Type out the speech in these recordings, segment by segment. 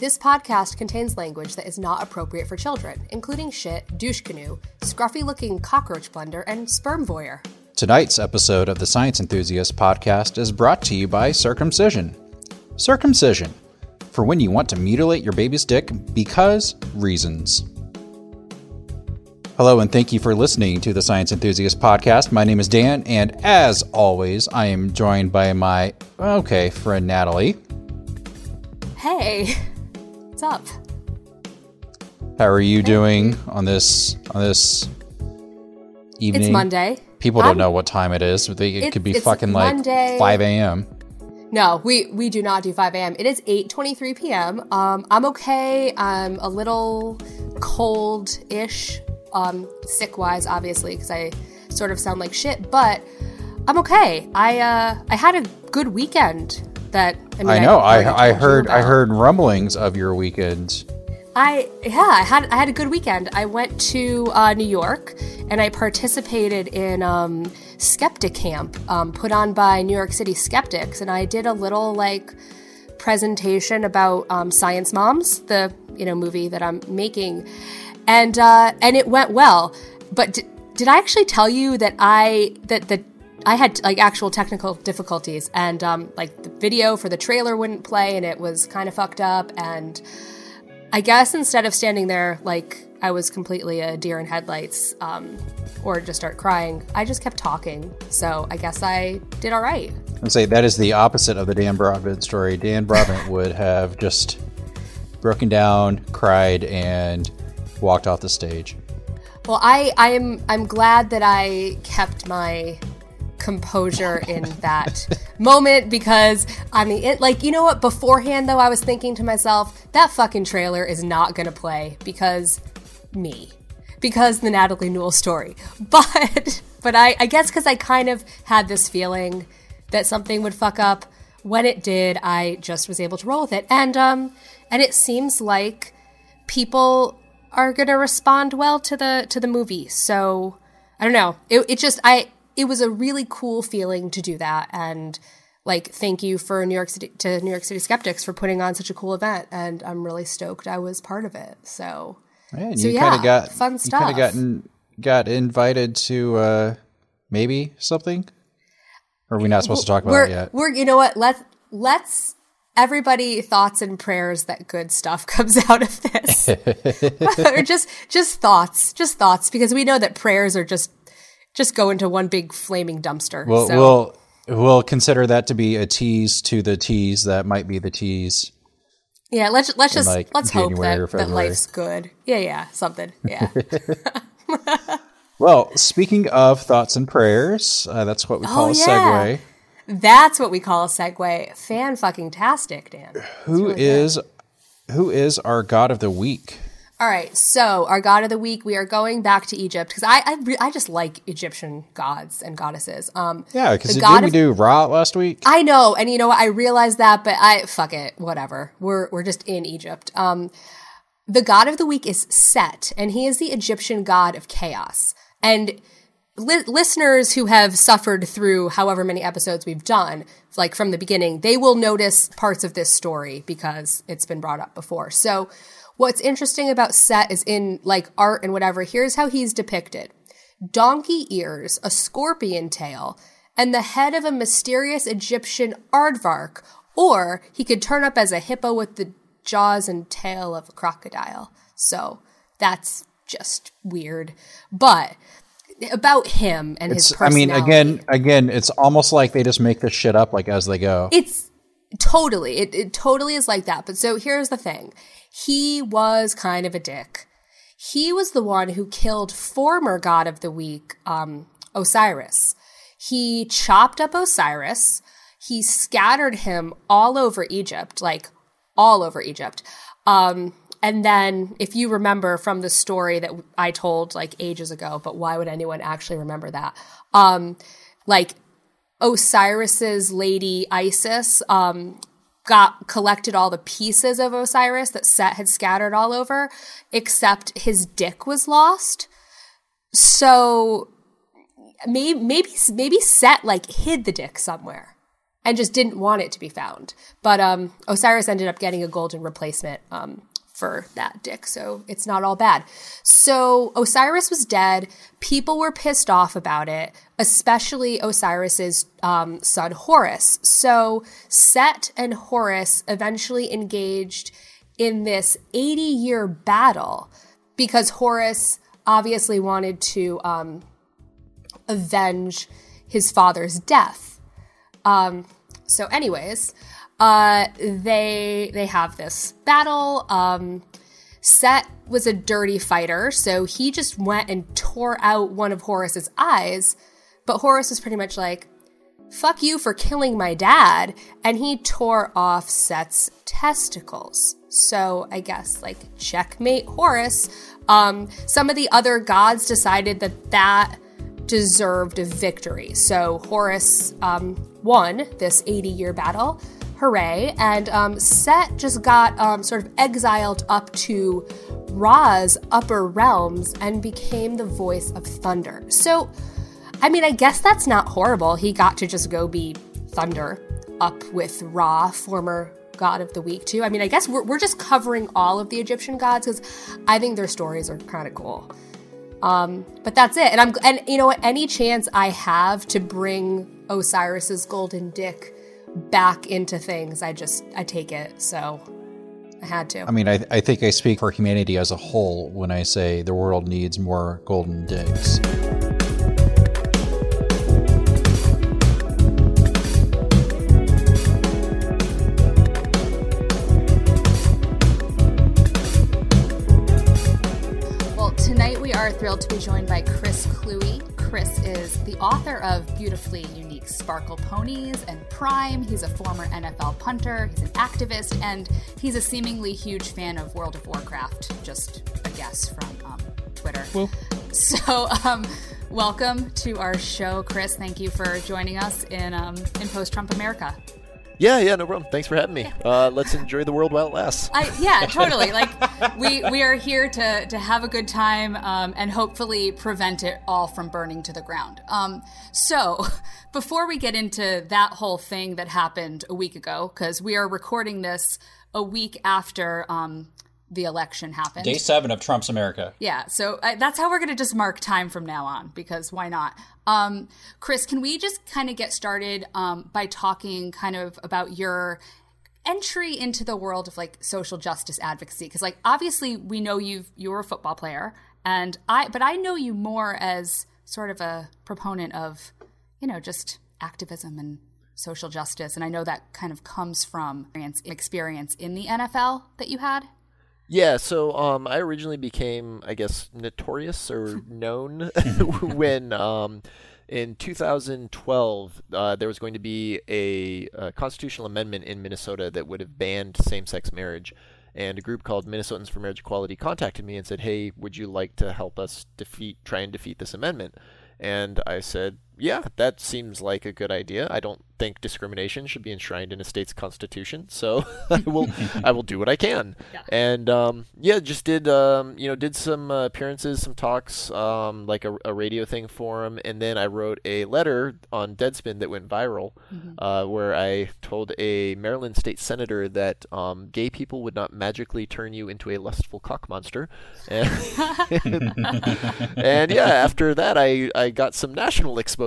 This podcast contains language that is not appropriate for children, including shit, douche canoe, scruffy looking cockroach blender, and sperm voyeur. Tonight's episode of the Science Enthusiast podcast is brought to you by Circumcision. Circumcision, for when you want to mutilate your baby's dick because reasons. Hello, and thank you for listening to the Science Enthusiast podcast. My name is Dan, and as always, I am joined by my okay friend Natalie. Hey, what's up? How are you doing on this on this evening? It's Monday. People don't I'm- know what time it is. They, it It- could be fucking like 5 a.m. No, we we do not do 5 a.m. It is 8:23 p.m. Um, I'm okay. I'm a little cold-ish, um, sick-wise, obviously, because I sort of sound like shit. But I'm okay. I uh, I had a good weekend. That I mean, I know. already I, I heard. I heard rumblings of your weekend. I yeah, I had I had a good weekend. I went to uh, New York and I participated in um, Skeptic Camp, um, put on by New York City Skeptics, and I did a little like presentation about um, Science Moms, the you know movie that I'm making, and uh, and it went well. But d- did I actually tell you that I that the I had like actual technical difficulties and um, like the video for the trailer wouldn't play and it was kind of fucked up and I guess instead of standing there like I was completely a deer in headlights um, or just start crying, I just kept talking. So I guess I did all right. I'd say that is the opposite of the Dan Broadbent story. Dan Broadbent would have just broken down, cried, and walked off the stage. Well, I I'm I'm glad that I kept my composure in that moment because on the in- like you know what beforehand though I was thinking to myself that fucking trailer is not to play because me because the Natalie Newell story but but I I guess cuz I kind of had this feeling that something would fuck up when it did I just was able to roll with it and um and it seems like people are to respond well to the to the movie. So I don't know. It, it just I it was a really cool feeling to do that and like thank you for New York City to New York City Skeptics for putting on such a cool event and I'm really stoked I was part of it. So And So you yeah, kind of got fun You kind stuff. of gotten got invited to uh, maybe something. Or are we not supposed to talk about we're it yet? we're you know what let's let's everybody thoughts and prayers that good stuff comes out of this or just just thoughts just thoughts because we know that prayers are just just go into one big flaming dumpster We'll so we'll we'll consider that to be a tease to the tease that might be the tease. yeah let's let's just like, let's hope January or that, that life's good yeah yeah something yeah Well, speaking of thoughts and prayers, uh, that's what we call Oh, a yeah. segue. that's what we call a segue fan fucking tastic dan Who is who is our god of the week? All right, so our god of the week, we are going back to Egypt because I I, re- I just like Egyptian gods and goddesses. Um, Yeah, because god we do Ra last week? I know, and you know what? I realized that, but I fuck it, whatever. We're we're just in Egypt. Um, the god of the week is Set, and he is the Egyptian god of chaos. And li- listeners who have suffered through however many episodes we've done, like from the beginning, they will notice parts of this story because it's been brought up before. So, what's interesting about Set is in like art and whatever. Here's how he's depicted donkey ears, a scorpion tail, and the head of a mysterious Egyptian aardvark, or he could turn up as a hippo with the jaws and tail of a crocodile. So that's just weird. But about him and his It's, I mean, again, again, it's almost like they just make this shit up like as they go. It's totally, it, it totally is like that. But so here's the thing he was kind of a dick. He was the one who killed former god of the week, um, Osiris. He chopped up Osiris. He scattered him all over Egypt, like all over Egypt. Um, and then, if you remember from the story that I told like ages ago, but why would anyone actually remember that? Um, like Osiris's lady Isis um, got collected all the pieces of Osiris that Set had scattered all over, except his dick was lost. So maybe maybe maybe Set like hid the dick somewhere. and just didn't want it to be found. But um, Osiris ended up getting a golden replacement um, for that dick, so it's not all bad. So Osiris was dead. People were pissed off about it, especially Osiris's um, son Horus. So Set and Horus eventually engaged in this 80 year battle because Horus obviously wanted to um, avenge his father's death. Um, so, anyways, uh, they they have this battle. Um, Set was a dirty fighter, so he just went and tore out one of Horus's eyes. But Horus was pretty much like, "Fuck you for killing my dad," and he tore off Set's testicles. So I guess like checkmate Horus. Um, some of the other gods decided that that deserved a victory. So Horus um, won this 80 year battle. Hooray. And um, Set just got um, sort of exiled up to Ra's upper realms and became the voice of thunder. So, I mean, I guess that's not horrible. He got to just go be thunder up with Ra, former god of the week, too. I mean, I guess we're, we're just covering all of the Egyptian gods because I think their stories are kind of cool. Um, but that's it. And I'm and you know what? Any chance I have to bring Osiris's golden dick back into things, I just I take it. So I had to. I mean, I, I think I speak for humanity as a whole when I say the world needs more golden dicks. are thrilled to be joined by Chris Kluwe. Chris is the author of Beautifully Unique Sparkleponies and Prime. He's a former NFL punter, he's an activist, and he's a seemingly huge fan of World of Warcraft. Just a guess from um, Twitter. Well. So, um, welcome to our show, Chris. Thank you for joining us in um, in post Trump America. Yeah, yeah, no problem. Thanks for having me. Uh, let's enjoy the world while it lasts. I, yeah, totally. Like we we are here to to have a good time um, and hopefully prevent it all from burning to the ground. Um, so before we get into that whole thing that happened a week ago, because we are recording this a week after um, the election happened. Day seven of Trump's America. Yeah, so uh, that's how we're going to just mark time from now on because why not? Um, Chris, can we just kind of get started um, by talking kind of about your entry into the world of like social justice advocacy? Because like obviously we know you you're a football player, and I but I know you more as sort of a proponent of you know just activism and social justice, and I know that kind of comes from experience in the NFL that you had. Yeah, so um, I originally became, I guess, notorious or known when um, in 2012 uh, there was going to be a, a, constitutional amendment in Minnesota that would have banned same-sex marriage. And a group called Minnesotans for Marriage Equality contacted me and said, "Hey, would you like to help us defeat, try and defeat this amendment?" And I said, "Yeah, that seems like a good idea. I don't think discrimination should be enshrined in a state's constitution, so I will I will do what I can. Yeah. And um, yeah, just did um, you know did some uh, appearances, some talks, um, like a, a, radio thing for him, and then I wrote a letter on Deadspin that went viral, mm-hmm. uh, where I told a Maryland state senator that um, gay people would not magically turn you into a lustful cock monster, and, and yeah, after that I I got some national exposure,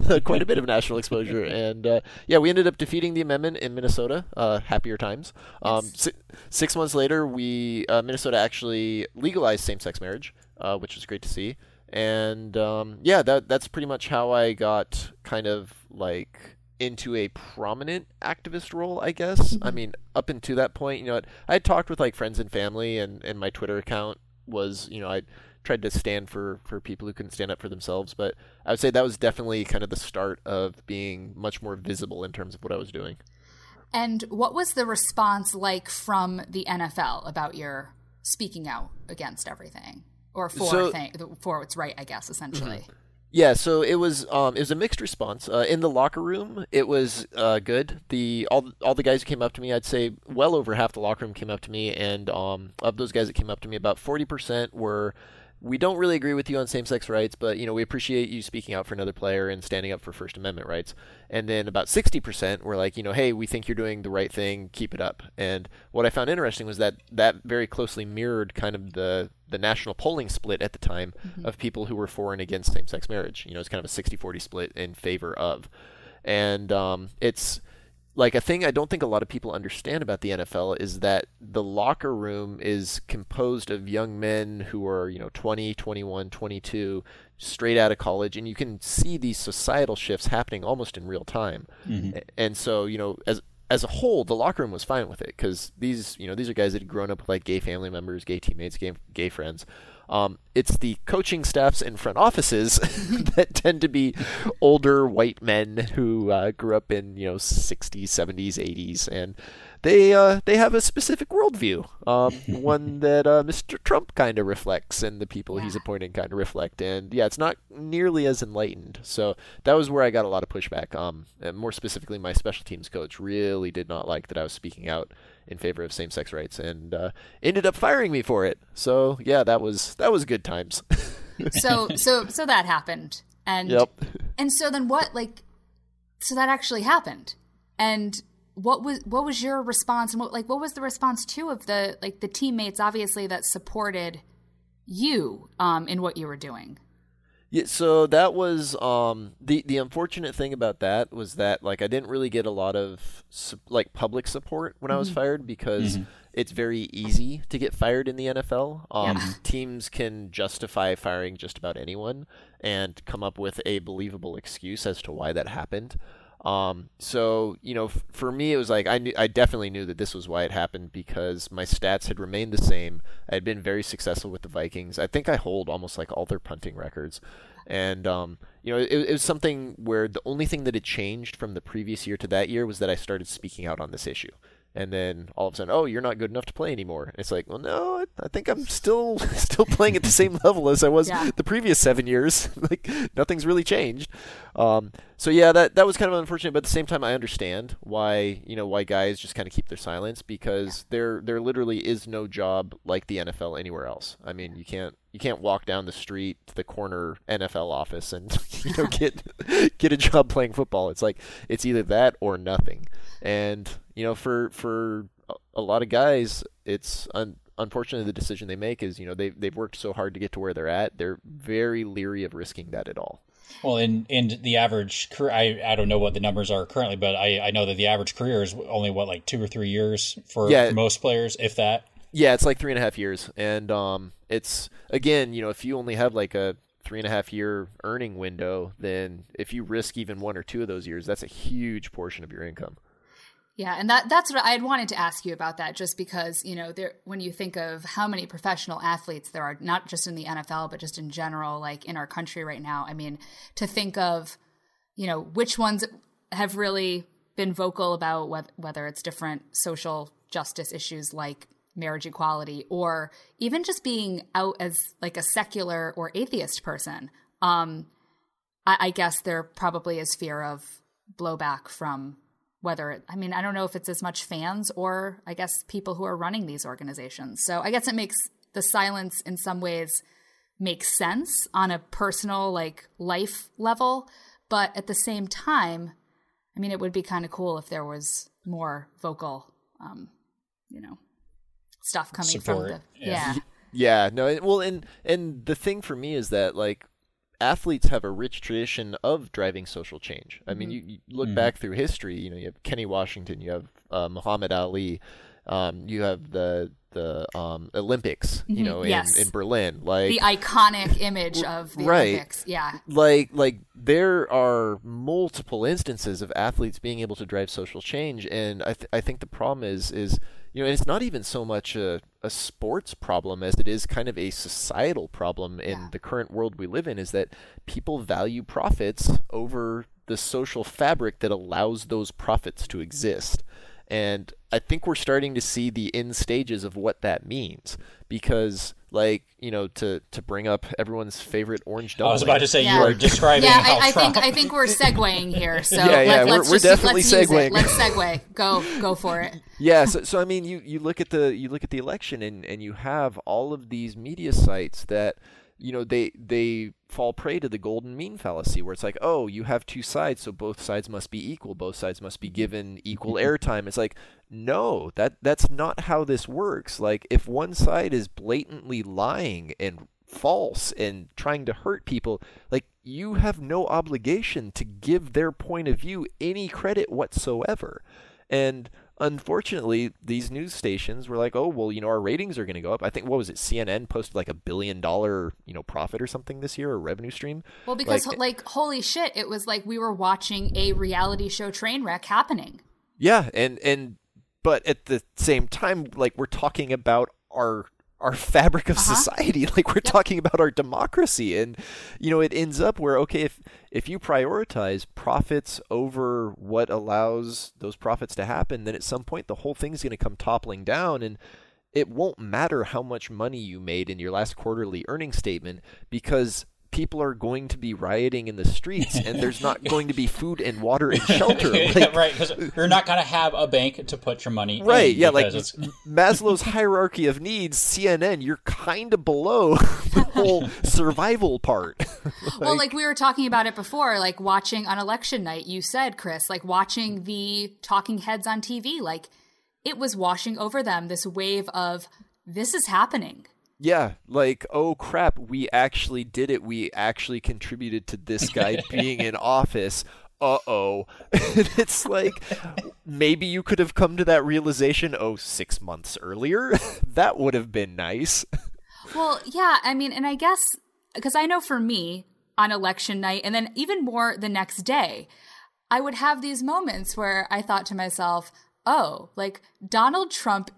quite a bit of national exposure, and uh, yeah, we ended up defeating the amendment in Minnesota. Uh, happier times. Um, yes. si- six months later, we uh, Minnesota actually legalized same-sex marriage, uh, which was great to see. And um, yeah, that that's pretty much how I got kind of like into a prominent activist role, I guess. Mm-hmm. I mean, up until that point, you know, I had talked with like friends and family, and, and my Twitter account was, you know, I tried to stand for for people who couldn't stand up for themselves. But I would say that was definitely kind of the start of being much more visible in terms of what I was doing. And what was the response like from the NFL about your speaking out against everything or for so, thing, for what's right? I guess essentially. Mm-hmm. Yeah, so it was um, it was a mixed response. Uh, in the locker room, it was uh, good. The all all the guys who came up to me, I'd say well over half the locker room came up to me, and um, of those guys that came up to me, about forty percent were we don't really agree with you on same-sex rights, but you know we appreciate you speaking out for another player and standing up for First Amendment rights. And then about 60% were like, you know, hey, we think you're doing the right thing, keep it up. And what I found interesting was that that very closely mirrored kind of the the national polling split at the time mm-hmm. of people who were for and against same-sex marriage. You know, it's kind of a 60-40 split in favor of. And um, it's like a thing I don't think a lot of people understand about the NFL is that the locker room is composed of young men who are, you know, 20, 21, 22, straight out of college and you can see these societal shifts happening almost in real time. Mm-hmm. And so, you know, as as a whole, the locker room was fine with it because these, you know, these are guys that had grown up with like gay family members, gay teammates, gay, gay friends. Um, it's the coaching staffs and front offices that tend to be older white men who uh, grew up in you know 60s, 70s, 80s, and they uh, they have a specific worldview, um, one that uh, Mr. Trump kind of reflects, and the people yeah. he's appointing kind of reflect. And yeah, it's not nearly as enlightened. So that was where I got a lot of pushback. Um, more specifically, my special teams coach really did not like that I was speaking out in favor of same-sex rights, and uh, ended up firing me for it. So yeah, that was that was good times. so so so that happened, and yep. and so then what? Like, so that actually happened, and what was what was your response, and what like what was the response too of the like the teammates obviously that supported you um, in what you were doing? Yeah, so that was um, the the unfortunate thing about that was that like I didn't really get a lot of like public support when mm-hmm. I was mm-hmm. fired because mm-hmm. it's very easy to get fired in the NFL. Um, yeah. Teams can justify firing just about anyone and come up with a believable excuse as to why that happened. Um, so you know, f- for me, it was like I knew I definitely knew that this was why it happened because my stats had remained the same. I had been very successful with the Vikings. I think I hold almost like all their punting records, and um, you know, it, it was something where the only thing that had changed from the previous year to that year was that I started speaking out on this issue and then all of a sudden, oh, you're not good enough to play anymore. It's like, well, no, I think I'm still still playing at the same level as I was yeah. the previous seven years. like nothing's really changed. Um, so yeah, that that was kind of unfortunate, but at the same time, I understand why you know why guys just kind of keep their silence because yeah. there there literally is no job like the NFL anywhere else. I mean, you can't you can't walk down the street to the corner NFL office and you know get get a job playing football. It's like it's either that or nothing. And you know, for for a lot of guys, it's un- unfortunately the decision they make is you know they they've worked so hard to get to where they're at. They're very leery of risking that at all. Well, in in the average career, I, I don't know what the numbers are currently, but I, I know that the average career is only what like two or three years for, yeah. for most players, if that. Yeah, it's like three and a half years, and um, it's again, you know, if you only have like a three and a half year earning window, then if you risk even one or two of those years, that's a huge portion of your income. Yeah, and that that's what I had wanted to ask you about that just because, you know, there when you think of how many professional athletes there are not just in the NFL but just in general like in our country right now. I mean, to think of, you know, which ones have really been vocal about whether it's different social justice issues like marriage equality or even just being out as like a secular or atheist person. Um I, I guess there probably is fear of blowback from whether it, I mean, I don't know if it's as much fans or I guess people who are running these organizations. So I guess it makes the silence in some ways makes sense on a personal, like life level. But at the same time, I mean, it would be kind of cool if there was more vocal, um, you know, stuff coming Support. from the, yeah. yeah. Yeah, no, well, and and the thing for me is that like athletes have a rich tradition of driving social change. I mean, mm-hmm. you, you, look mm-hmm. back through history. You know, you have Kenny Washington, you have uh, Muhammad Ali, um, you have the the um, Olympics. You mm-hmm. know, in, in Berlin, like the iconic image of the right. Olympics. Yeah, like like there are multiple instances of athletes being able to drive social change, and I th- I think the problem is is you know, it's not even so much a, a sports problem as it is kind of a societal problem in yeah. the current world we live in is that people value profits over the social fabric that allows those profits to exist. And I think we're starting to see the end stages of what that means because like you know to to bring up everyone's favorite orange dog. I was about to say yeah. you are describing. Yeah, I, I think I think we're segueing here. So yeah, yeah, let, we're, we're just, definitely segueing. Let's segue. Go go for it. Yeah, so, so I mean, you you look at the you look at the election and and you have all of these media sites that you know they they fall prey to the golden mean fallacy where it's like oh you have two sides so both sides must be equal both sides must be given equal mm-hmm. airtime. It's like no that that's not how this works. Like if one side is blatantly lying and false and trying to hurt people like you have no obligation to give their point of view any credit whatsoever. And unfortunately, these news stations were like, oh, well, you know, our ratings are going to go up. I think, what was it? CNN posted like a billion dollar, you know, profit or something this year or revenue stream. Well, because, like, like, holy shit, it was like we were watching a reality show train wreck happening. Yeah. And, and, but at the same time, like, we're talking about our our fabric of uh-huh. society like we're yep. talking about our democracy and you know it ends up where okay if if you prioritize profits over what allows those profits to happen then at some point the whole thing's going to come toppling down and it won't matter how much money you made in your last quarterly earnings statement because people are going to be rioting in the streets and there's not going to be food and water and shelter. Like, yeah, right, because you're not going to have a bank to put your money right, yeah, like Maslow's hierarchy of needs, CNN, you're kind of below the whole survival part. like, well, like we were talking about it before, like watching on election night, you said, Chris, like watching the talking heads on TV, like it was washing over them this wave of this is happening yeah, like, oh crap, we actually did it. We actually contributed to this guy being in office. Uh oh. it's like maybe you could have come to that realization, oh, six months earlier. that would have been nice. well, yeah, I mean, and I guess because I know for me on election night, and then even more the next day, I would have these moments where I thought to myself, oh, like Donald Trump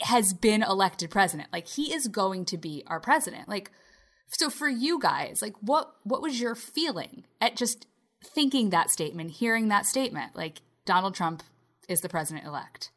has been elected president. Like he is going to be our president. Like so for you guys, like what what was your feeling at just thinking that statement, hearing that statement? Like Donald Trump is the president elect.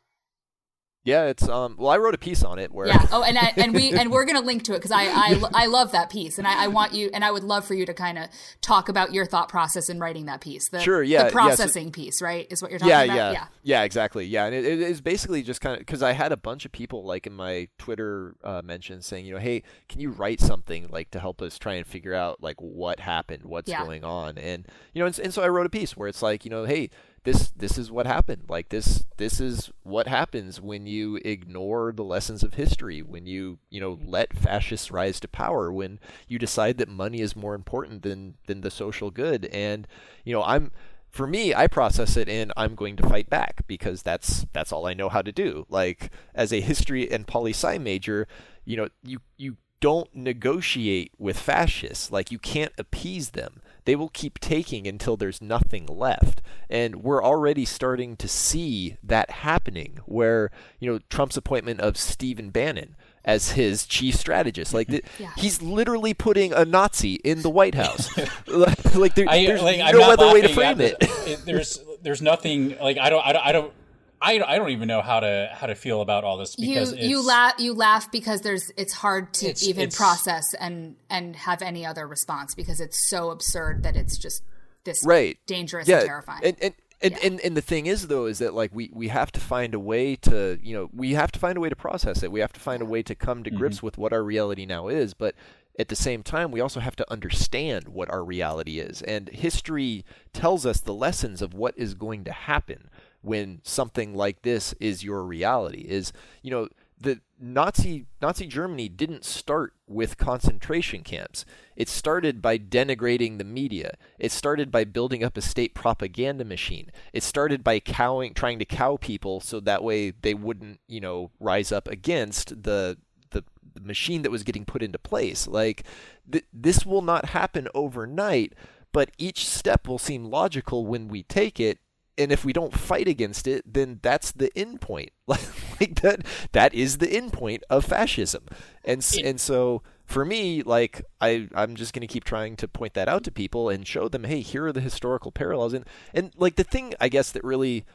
Yeah, it's um. Well, I wrote a piece on it where. Yeah. Oh, and I, and we and we're gonna link to it because I, I I love that piece, and I, I want you and I would love for you to kind of talk about your thought process in writing that piece. The, sure. Yeah. The processing yeah, so, piece, right, is what you're talking yeah, about. Yeah. Yeah. Yeah. Exactly. Yeah, and it, it is basically just kind of because I had a bunch of people like in my Twitter uh, mentions saying, you know, hey, can you write something like to help us try and figure out like what happened, what's yeah. going on, and you know, and, and so I wrote a piece where it's like, you know, hey this this is what happened. Like this this is what happens when you ignore the lessons of history when you you know let fascists rise to power when you decide that money is more important than than the social good. And you know i'm for me i process it in i'm going to fight back because that's that's all i know how to do. Like as a history and poli sci major you know you you don't negotiate with fascists. Like you can't appease them they will keep taking until there's nothing left. And we're already starting to see that happening where, you know, Trump's appointment of Stephen Bannon as his chief strategist. Like yeah. he's literally putting a Nazi in the White House. like there, I, there's like, no other way to frame it. it. There's there's nothing like I don't I don't I don't I, I don't even know how to how to feel about all this because you you laugh you laugh because there's it's hard to it's, even it's, process and and have any other response because it's so absurd that it's just this right dangerous yeah. and terrifying. And, and, and, yeah. and, and the thing is though is that like we, we have to find a way to you know we have to find a way to process it we have to find a way to come to grips mm-hmm. with what our reality now is but at the same time we also have to understand what our reality is and history tells us the lessons of what is going to happen when something like this is your reality is you know the Nazi Nazi Germany didn't start with concentration camps. It started by denigrating the media. It started by building up a state propaganda machine. It started by cowing trying to cow people so that way they wouldn't, you know, rise up against the the, machine that was getting put into place. Like th- this will not happen overnight, but each step will seem logical when we take it and if we don't fight against it, then that's the end point. like that that is the end point of fascism. And and so for me, like I I'm just going to keep trying to point that out to people and show them, hey, here are the historical parallels. And and like the thing I guess that really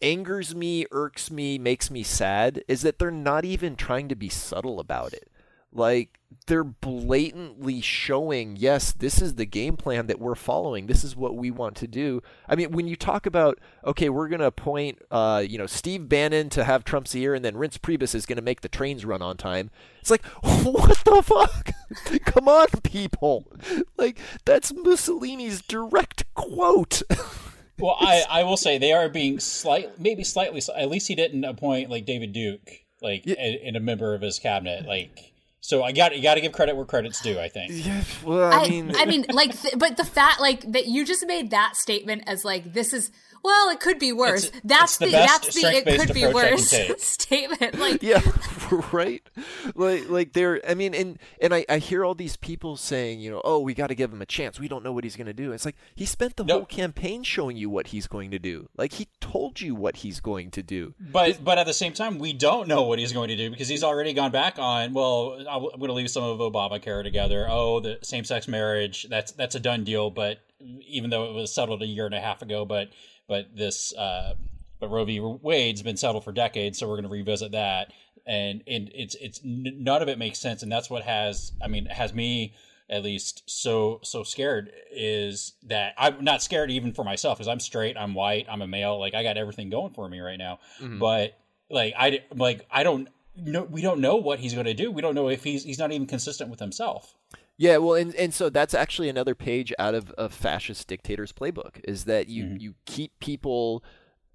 angers me, irks me, makes me sad is that they're not even trying to be subtle about it. Like they're blatantly showing, yes, this is the game plan that we're following. This is what we want to do. I mean, when you talk about, okay, we're going to appoint, uh, you know, Steve Bannon to have Trump's ear, and then Reince Priebus is going to make the trains run on time. It's like, what the fuck? Come on, people! Like that's Mussolini's direct quote. well, I I will say they are being slight, maybe slightly. At least he didn't appoint like David Duke, like yeah. in a member of his cabinet, like so I got you got to give credit where credit's due. I think. Yeah, well, I, I mean, I mean, like, th- but the fact, like, that you just made that statement as like this is well, it could be worse. It's, that's it's the, the that's the it could be worse statement. Like yeah, right. Like like there. I mean, and and I, I hear all these people saying, you know, oh, we got to give him a chance. We don't know what he's going to do. It's like he spent the nope. whole campaign showing you what he's going to do. Like he told you what he's going to do. But but at the same time, we don't know what he's going to do because he's already gone back on. Well, I'm going to leave some of Obamacare together. Oh, the same sex marriage. That's that's a done deal. But even though it was settled a year and a half ago, but but this uh, but Roe v. Wade's been settled for decades, so we're going to revisit that. And and it's it's none of it makes sense, and that's what has I mean has me at least so so scared is that I'm not scared even for myself because I'm straight, I'm white, I'm a male, like I got everything going for me right now. Mm-hmm. But like I like I don't know we don't know what he's going to do. We don't know if he's he's not even consistent with himself. Yeah, well, and, and so that's actually another page out of a fascist dictator's playbook is that you, mm-hmm. you keep people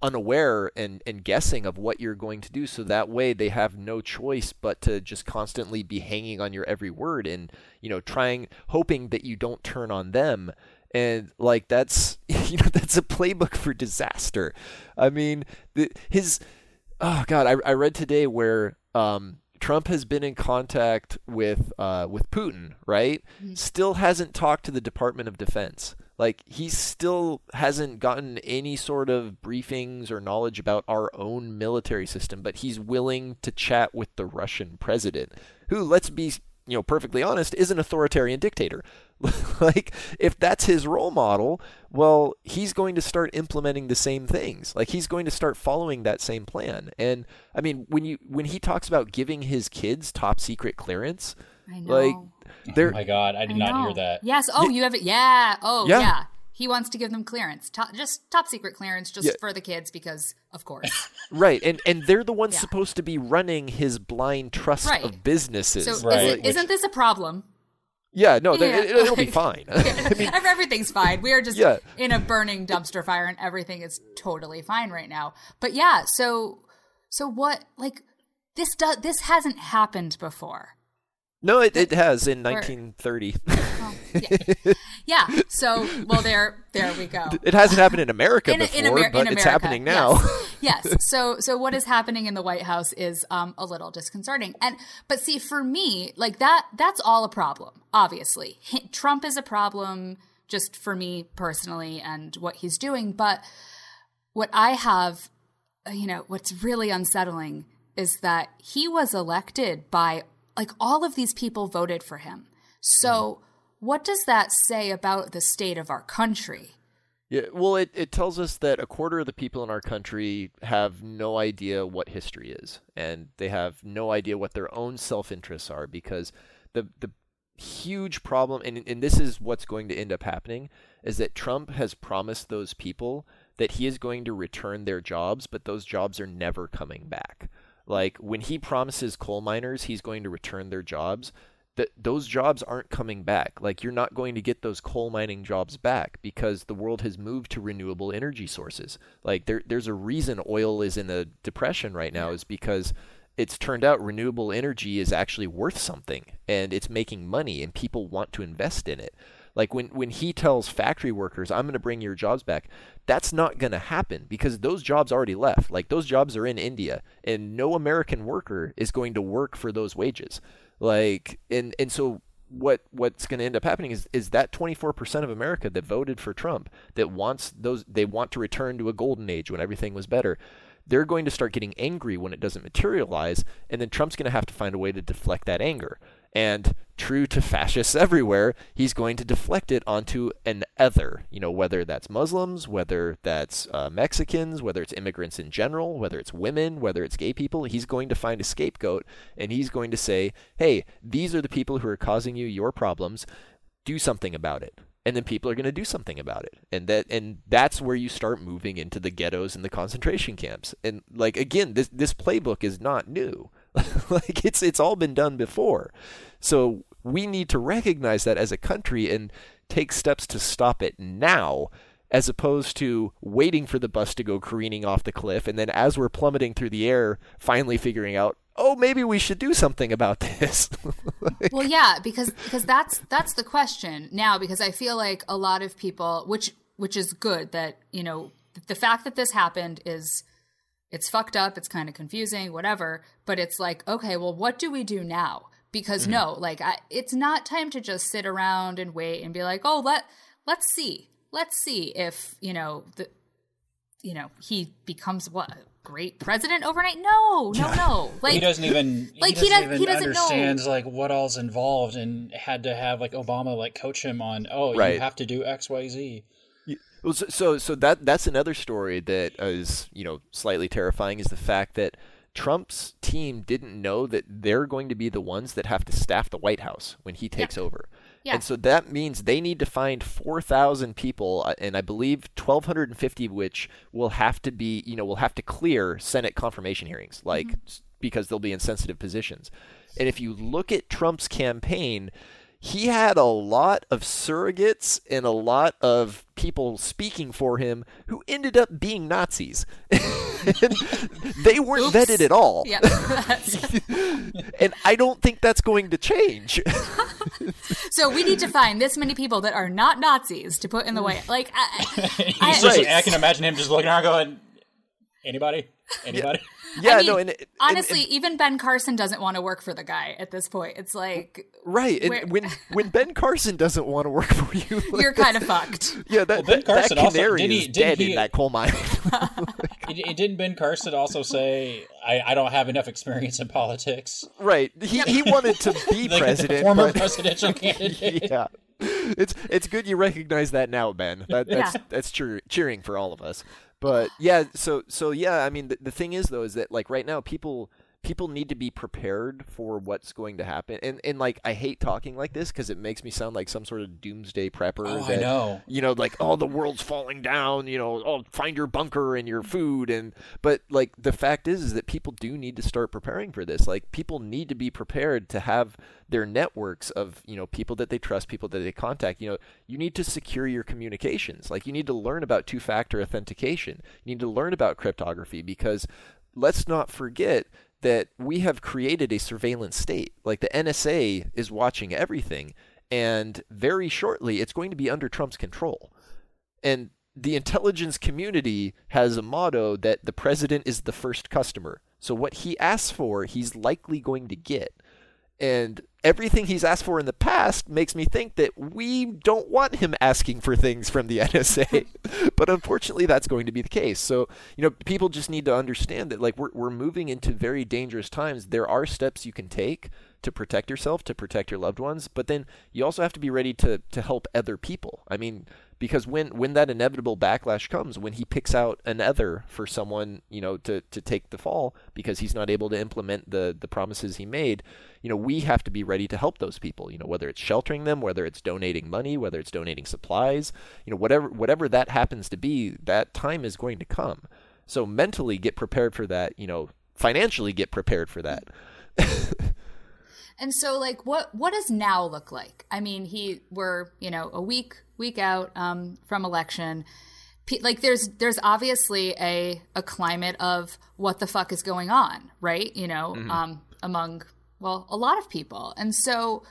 unaware and, and guessing of what you're going to do so that way they have no choice but to just constantly be hanging on your every word and you know trying hoping that you don't turn on them and like that's you know that's a playbook for disaster i mean the, his oh god I, I read today where um Trump has been in contact with uh, with Putin, right? Mm-hmm. Still hasn't talked to the Department of Defense. Like he still hasn't gotten any sort of briefings or knowledge about our own military system, but he's willing to chat with the Russian president, who, let's be you know perfectly honest, is an authoritarian dictator. like if that's his role model, well, he's going to start implementing the same things. Like he's going to start following that same plan. And I mean, when you when he talks about giving his kids top secret clearance, like there. Oh my god, I did I not hear that. Yes. Oh, you have it. Yeah. Oh, yeah. yeah. He wants to give them clearance, top, just top secret clearance, just yeah. for the kids because, of course. right, and and they're the ones yeah. supposed to be running his blind trust right. of businesses. So right. isn't, isn't this a problem? Yeah, no, yeah. It, will be fine. I mean, everything's fine. We are just yeah. in a burning dumpster fire, and everything is totally fine right now. But yeah, so so what? Like this does this hasn't happened before. No, it, it has in 1930. Oh, yeah. yeah. So, well, there, there we go. It hasn't happened in America in, before, in Amer- but it's happening now. Yes. yes. So, so what is happening in the White House is um, a little disconcerting. And, but see, for me, like that, that's all a problem. Obviously, Trump is a problem, just for me personally, and what he's doing. But what I have, you know, what's really unsettling is that he was elected by like all of these people voted for him. So, mm. what does that say about the state of our country? Yeah, well, it, it tells us that a quarter of the people in our country have no idea what history is, and they have no idea what their own self interests are because the, the huge problem, and, and this is what's going to end up happening, is that Trump has promised those people that he is going to return their jobs, but those jobs are never coming back. Like when he promises coal miners he's going to return their jobs, that those jobs aren't coming back. Like you're not going to get those coal mining jobs back because the world has moved to renewable energy sources. Like there there's a reason oil is in a depression right now is because it's turned out renewable energy is actually worth something and it's making money and people want to invest in it. Like when, when he tells factory workers, I'm going to bring your jobs back, that's not going to happen because those jobs already left. Like those jobs are in India and no American worker is going to work for those wages. Like, and, and so what what's going to end up happening is is that 24% of America that voted for Trump that wants those they want to return to a golden age when everything was better they're going to start getting angry when it doesn't materialize and then Trump's going to have to find a way to deflect that anger And true to fascists everywhere, he's going to deflect it onto an other, you know, whether that's Muslims, whether that's uh, Mexicans, whether it's immigrants in general, whether it's women, whether it's gay people. He's going to find a scapegoat and he's going to say, hey, these are the people who are causing you your problems. Do something about it and then people are going to do something about it and that and that's where you start moving into the ghettos and the concentration camps and like again this this playbook is not new like it's it's all been done before. So we need to recognize that as a country and take steps to stop it now as opposed to waiting for the bus to go careening off the cliff and then as we're plummeting through the air finally figuring out oh maybe we should do something about this. Like, well yeah because because that's that's the question now because i feel like a lot of people which which is good that you know the fact that this happened is it's fucked up it's kind of confusing whatever but it's like okay well what do we do now because mm-hmm. no like I, it's not time to just sit around and wait and be like oh let let's see let's see if you know the you know he becomes what a great president overnight no no no like he doesn't even like he doesn't, he, does, he doesn't understands know. like what all's involved and had to have like obama like coach him on oh right. you have to do xyz so so that that's another story that is you know slightly terrifying is the fact that Trump's team didn't know that they're going to be the ones that have to staff the White House when he takes yeah. over. Yeah. And so that means they need to find 4,000 people, uh, and I believe 1,250 of which will have to be, you know, will have to clear Senate confirmation hearings, like mm-hmm. because they'll be in sensitive positions. And if you look at Trump's campaign, he had a lot of surrogates and a lot of people speaking for him who ended up being Nazis. they weren't Oops. vetted at all. Yep. and I don't think that's going to change. so we need to find this many people that are not Nazis to put in the way. Like, I, I, just, right. I can imagine him just looking around going, anybody? Anybody? Yeah. Yeah, I mean, no, and, and honestly, and, even Ben Carson doesn't want to work for the guy at this point. It's like right, and when when Ben Carson doesn't want to work for you, like, you're kind of fucked. Yeah, that, well, ben Carson that canary also, he, is dead he, in that coal mine. didn't Ben Carson also say, I, "I don't have enough experience in politics"? Right. He he wanted to be like president, former but, presidential candidate. Yeah. It's it's good you recognize that now, Ben. That, that's yeah. that's cheer, cheering for all of us. But yeah, so so yeah, I mean the, the thing is though is that like right now people people need to be prepared for what's going to happen. And and like I hate talking like this because it makes me sound like some sort of doomsday prepper. Oh, that, I know. You know, like oh the world's falling down. You know, oh find your bunker and your food. And but like the fact is is that people do need to start preparing for this. Like people need to be prepared to have their networks of you know people that they trust, people that they contact. You know, you need to secure your communications. Like you need to learn about two-factor authentication. You need to learn about cryptography because let's not forget that we have created a surveillance state. Like the NSA is watching everything, and very shortly it's going to be under Trump's control. And the intelligence community has a motto that the president is the first customer. So what he asks for, he's likely going to get. And everything he's asked for in the past makes me think that we don't want him asking for things from the NSA. but unfortunately, that's going to be the case. So, you know, people just need to understand that, like, we're, we're moving into very dangerous times. There are steps you can take to protect yourself, to protect your loved ones, but then you also have to be ready to, to help other people. I mean, because when when that inevitable backlash comes when he picks out another for someone you know to to take the fall because he's not able to implement the the promises he made you know we have to be ready to help those people you know whether it's sheltering them whether it's donating money whether it's donating supplies you know whatever whatever that happens to be that time is going to come. So mentally get prepared for that you know financially get prepared for that And so, like, what what does now look like? I mean, he we're you know a week week out um, from election. like, there's there's obviously a a climate of what the fuck is going on, right? You know, mm-hmm. um, among well a lot of people, and so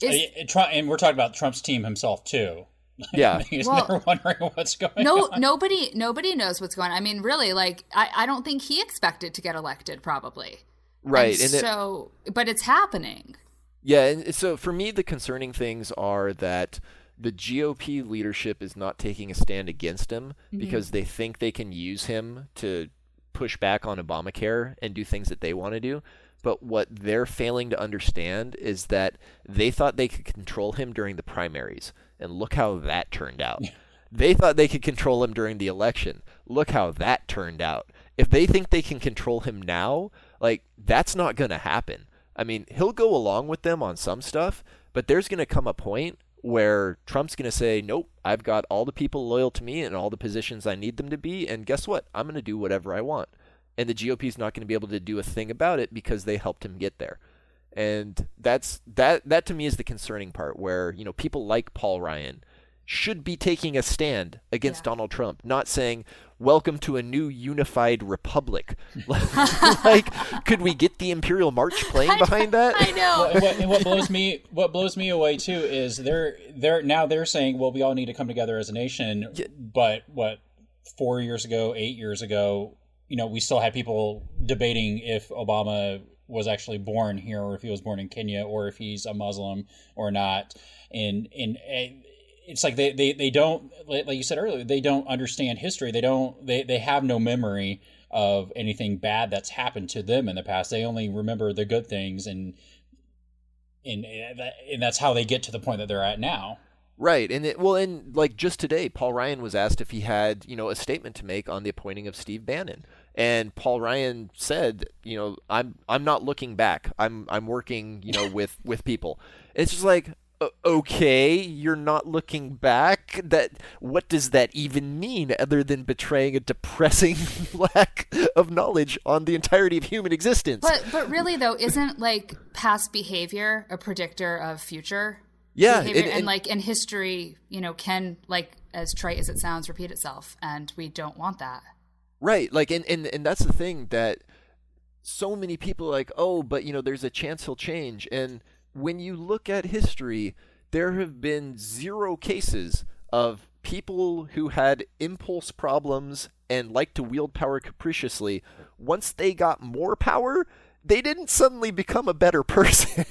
is, and we're talking about Trump's team himself too. Yeah, he's well, never wondering what's going no, on. nobody, nobody knows what's going on. I mean, really, like, I, I don't think he expected to get elected, probably. Right. And, and so, it, but it's happening. Yeah. And so for me, the concerning things are that the GOP leadership is not taking a stand against him mm-hmm. because they think they can use him to push back on Obamacare and do things that they want to do. But what they're failing to understand is that they thought they could control him during the primaries, and look how that turned out. they thought they could control him during the election. Look how that turned out. If they think they can control him now, like that's not going to happen. I mean, he'll go along with them on some stuff, but there's going to come a point where Trump's going to say, "Nope, I've got all the people loyal to me and all the positions I need them to be, and guess what? I'm going to do whatever I want." and the GOP is not going to be able to do a thing about it because they helped him get there. And that's that that to me is the concerning part where, you know, people like Paul Ryan should be taking a stand against yeah. Donald Trump, not saying, "Welcome to a new unified republic." like, could we get the Imperial March playing behind that? I know. What, what, what, blows me, what blows me away too, is they're they're now they're saying, "Well, we all need to come together as a nation." Yeah. But what four years ago, eight years ago, you know, we still had people debating if Obama was actually born here or if he was born in Kenya or if he's a Muslim or not. And, and, it's like they, they, they don't, like you said earlier, they don't understand history. They don't, they, they have no memory of anything bad that's happened to them in the past. They only remember the good things and, and, and that's how they get to the point that they're at now. Right, and it, well, and like just today, Paul Ryan was asked if he had, you know, a statement to make on the appointing of Steve Bannon, and Paul Ryan said, you know, I'm I'm not looking back. I'm I'm working, you know, with with people. it's just like, okay, you're not looking back. That what does that even mean, other than betraying a depressing lack of knowledge on the entirety of human existence? But but really though, isn't like past behavior a predictor of future? yeah and, and, and, like in history you know can like as trite as it sounds repeat itself and we don't want that right like and, and and that's the thing that so many people are like oh but you know there's a chance he'll change and when you look at history there have been zero cases of people who had impulse problems and liked to wield power capriciously. Once they got more power they didn't suddenly become a better person.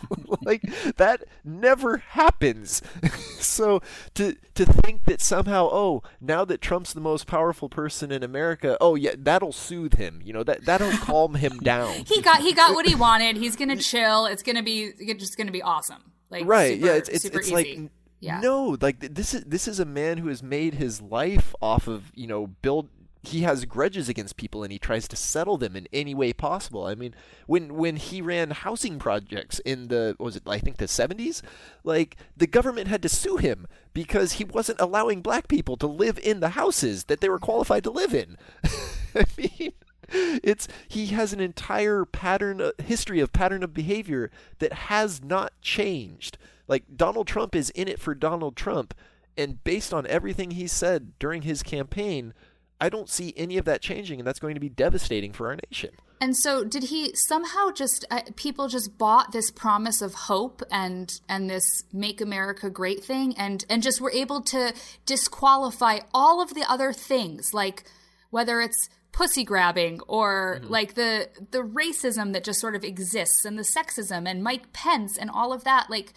like that never happens. so to to think that somehow, oh, now that Trump's the most powerful person in America, oh yeah, that'll soothe him. You know that that'll calm him down. he got he got what he wanted. He's gonna chill. It's gonna be it's just gonna be awesome. Like right, super, yeah, it's it's, it's like. Yeah. No, like this is this is a man who has made his life off of you know build he has grudges against people and he tries to settle them in any way possible. I mean, when when he ran housing projects in the was it I think the 70s, like the government had to sue him because he wasn't allowing black people to live in the houses that they were qualified to live in. I mean, it's he has an entire pattern uh, history of pattern of behavior that has not changed. Like Donald Trump is in it for Donald Trump and based on everything he said during his campaign, I don't see any of that changing, and that's going to be devastating for our nation. And so, did he somehow just uh, people just bought this promise of hope and and this "Make America Great" thing, and and just were able to disqualify all of the other things, like whether it's pussy grabbing or mm-hmm. like the the racism that just sort of exists and the sexism and Mike Pence and all of that, like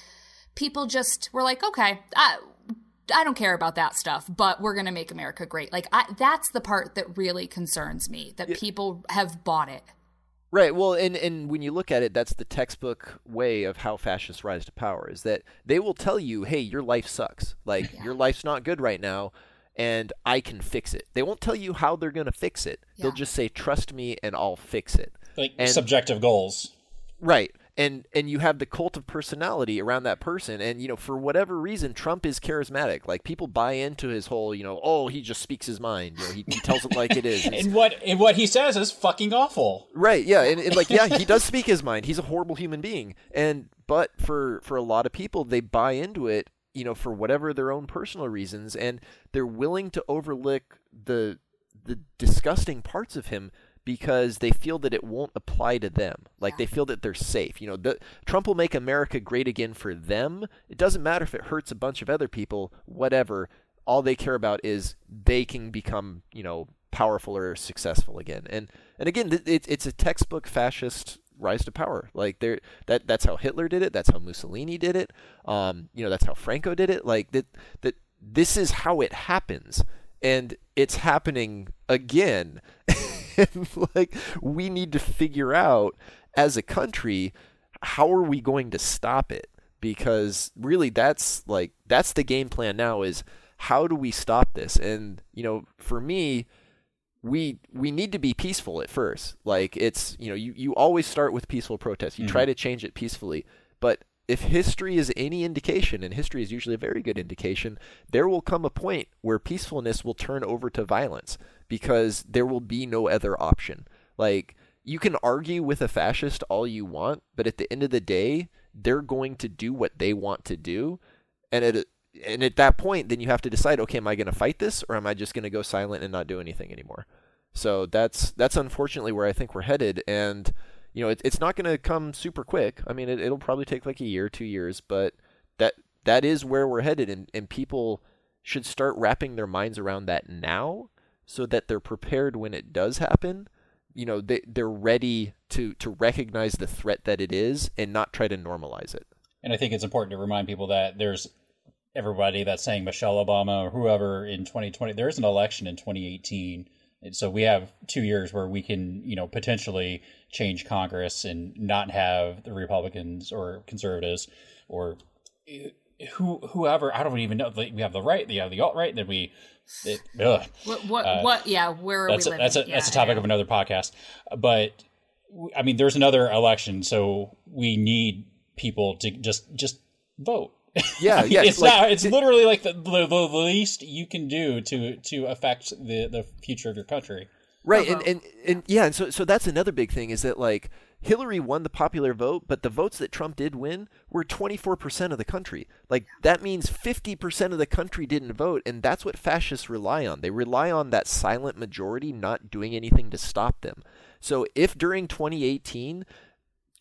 people just were like, okay, uh, I don't care about that stuff, but we're going to make America great. Like I, that's the part that really concerns me that yeah. people have bought it. Right. Well, and and when you look at it, that's the textbook way of how fascists rise to power is that they will tell you, "Hey, your life sucks. Like yeah. your life's not good right now." And I can fix it. They won't tell you how they're going to fix it. Yeah. They'll just say, "Trust me, and I'll fix it." Like and, subjective goals. Right and and you have the cult of personality around that person. And you know for whatever reason trump is charismatic. Like people buy into his whole you know oh he just speaks his mind. You know he, he tells it like it is. And what and what he says is fucking awful. Right yeah and, and like yeah he does speak his mind. He's a horrible human being. And but for for a lot of people they buy into it you know for whatever their own personal reasons. And they're willing to overlook the the disgusting parts of him because they feel that it won't apply to them. Like they feel that they're safe. You know, the, Trump will make America great again for them. It doesn't matter if it hurts a bunch of other people, whatever. All they care about is they can become, you know, powerful or successful again. And and again, it, it's a textbook fascist rise to power. Like there, that that's how Hitler did it. That's how Mussolini did it. Um, you know, that's how Franco did it. Like that that this is how it happens, and it's happening again. and like we need to figure out as a country, how are we going to stop it? Because really, that's like that's the game plan now. Is how do we stop this? And you know, for me, we we need to be peaceful at first. Like it's you know you you always start with peaceful protest. You mm-hmm. try to change it peacefully, but if history is any indication, and history is usually a very good indication, there will come a point where peacefulness will turn over to violence because there will be no other option. Like you can argue with a fascist all you want, but at the end of the day, they're going to do what they want to do, and at and at that point, then you have to decide, okay, am I going to fight this, or am I just going to go silent and not do anything anymore? So that's that's unfortunately where I think we're headed, and you know, it, it's not going to come super quick. I mean, it, it'll probably take like a year, two years, but that that is where we're headed, and, and people should start wrapping their minds around that now, so that they're prepared when it does happen. You know, they they're ready to to recognize the threat that it is, and not try to normalize it. And I think it's important to remind people that there's everybody that's saying Michelle Obama or whoever in 2020. There's an election in 2018 so we have two years where we can, you know, potentially change Congress and not have the Republicans or conservatives or who whoever. I don't even know. We have the right, we have the alt right. Then we. It, what what, uh, what yeah where are that's we a, that's a yeah, that's a topic yeah. of another podcast but i mean there's another election so we need people to just just vote yeah, yeah. it's like, not. It's literally like the, the, the least you can do to to affect the the future of your country. Right, uh-huh. and, and and yeah, and so so that's another big thing is that like Hillary won the popular vote, but the votes that Trump did win were 24% of the country. Like that means 50% of the country didn't vote, and that's what fascists rely on. They rely on that silent majority not doing anything to stop them. So if during 2018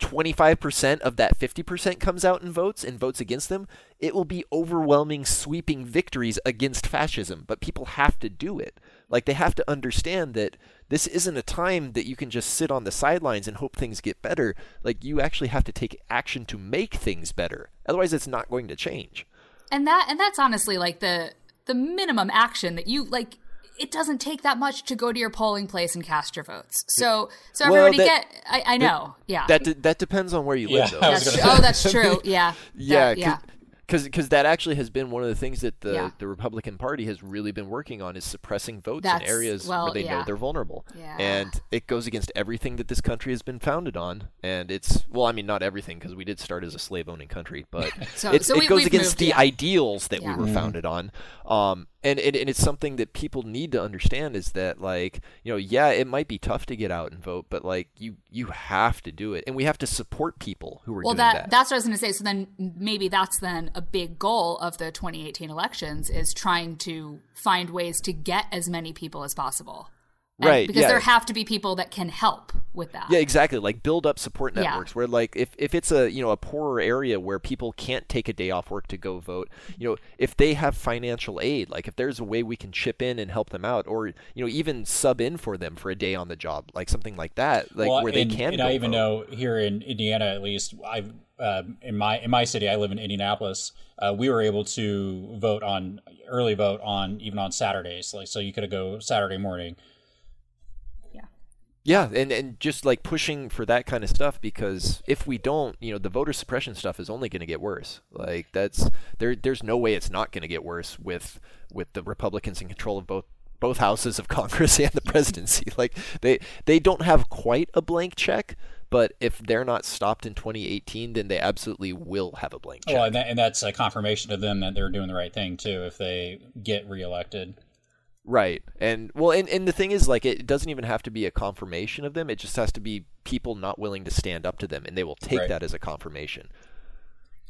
25% of that 50% comes out and votes and votes against them, it will be overwhelming, sweeping victories against fascism. But people have to do it. Like, they have to understand that this isn't a time that you can just sit on the sidelines and hope things get better. Like, you actually have to take action to make things better. Otherwise, it's not going to change. And that, and that's honestly like the, the minimum action that you like it doesn't take that much to go to your polling place and cast your votes. So, so well, everybody that, get. I, I know. yeah. That de- that depends on where you live, yeah, though. That's oh, that's true. Yeah. yeah. That, yeah because because that actually has been one of the things that the yeah. the Republican Party has really been working on is suppressing votes That's, in areas well, where they yeah. know they're vulnerable, yeah. and it goes against everything that this country has been founded on. And it's well, I mean, not everything because we did start as a slave owning country, but so, it, so it we, goes against moved, the ideals that we were mm-hmm. founded on. Um, and, and and it's something that people need to understand is that like you know yeah it might be tough to get out and vote but like you you have to do it and we have to support people who are well doing that, that. that's what i was going to say. So then maybe that's then a big goal of the 2018 elections is trying to find ways to get as many people as possible and right because yeah. there have to be people that can help with that yeah exactly like build up support networks yeah. where like if, if it's a you know a poorer area where people can't take a day off work to go vote you know if they have financial aid like if there's a way we can chip in and help them out or you know even sub in for them for a day on the job like something like that like well, where and, they can and i even vote. know here in indiana at least i uh, in my in my city i live in indianapolis uh, we were able to vote on early vote on even on saturdays like so you could go saturday morning yeah, and, and just like pushing for that kind of stuff because if we don't, you know, the voter suppression stuff is only going to get worse. Like that's there. There's no way it's not going to get worse with with the Republicans in control of both both houses of Congress and the presidency. Like they they don't have quite a blank check, but if they're not stopped in 2018, then they absolutely will have a blank oh, check. Well, and, that, and that's a confirmation to them that they're doing the right thing too if they get reelected. Right. And well and, and the thing is like it doesn't even have to be a confirmation of them. It just has to be people not willing to stand up to them and they will take right. that as a confirmation.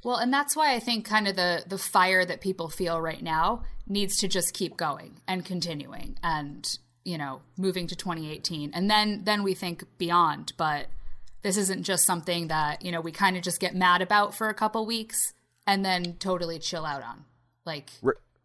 Well, and that's why I think kind of the the fire that people feel right now needs to just keep going and continuing and, you know, moving to 2018. And then then we think beyond, but this isn't just something that, you know, we kind of just get mad about for a couple weeks and then totally chill out on. Like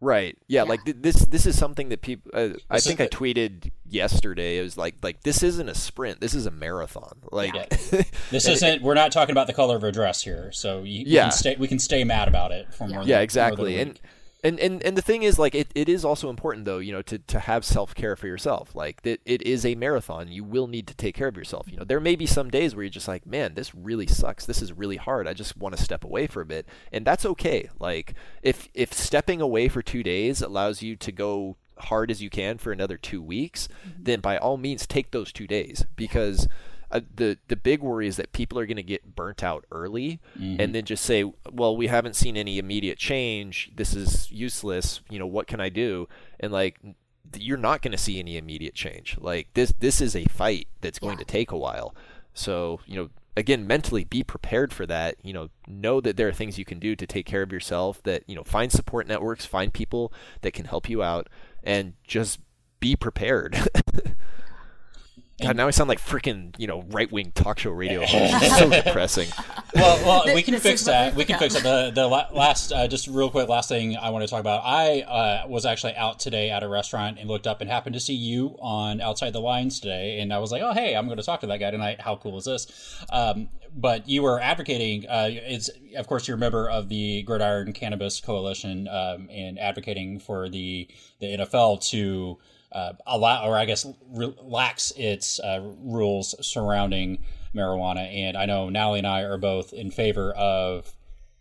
Right. Yeah, yeah. Like th- this. This is something that people. Uh, I think I tweeted yesterday. It was like, like this isn't a sprint. This is a marathon. Like yeah. this isn't. We're not talking about the color of a dress here. So you, yeah, we can stay. We can stay mad about it for more. Yeah, than, exactly. And And, and and the thing is like it, it is also important though you know to, to have self-care for yourself. Like that it is a marathon. You will need to take care of yourself. You know there may be some days where you're just like man this really sucks. This is really hard. I just want to step away for a bit. And that's okay. Like if if stepping away for two days allows you to go hard as you can for another two weeks mm-hmm. then by all means take those two days. Because uh, the the big worry is that people are going to get burnt out early and then just say well we haven't seen any immediate change. This is useless. You know what can i do? And like you're not going to see any immediate change. Like this this is a fight that's going to take a while. So you know again mentally be prepared for that. You know know that there are things you can do to take care of yourself that you know find support networks find people that can help you out and just be prepared God, now I sound like freaking, you know, right wing talk show radio host. so depressing. well, well, we can This fix that. we We can fix it. The the last, uh, just real quick, last thing I want to talk about. I uh, was actually out today at a restaurant and looked up and happened to see you on Outside the Lines today, and I was like, oh hey, I'm going to talk to that guy tonight. How cool is this? Um, but you were advocating. Uh, it's of course you're a member of the Gridiron Cannabis Coalition um, and advocating for the the NFL to uh, allow, or I guess relax its uh, rules surrounding marijuana. And I know Nally and I are both in favor of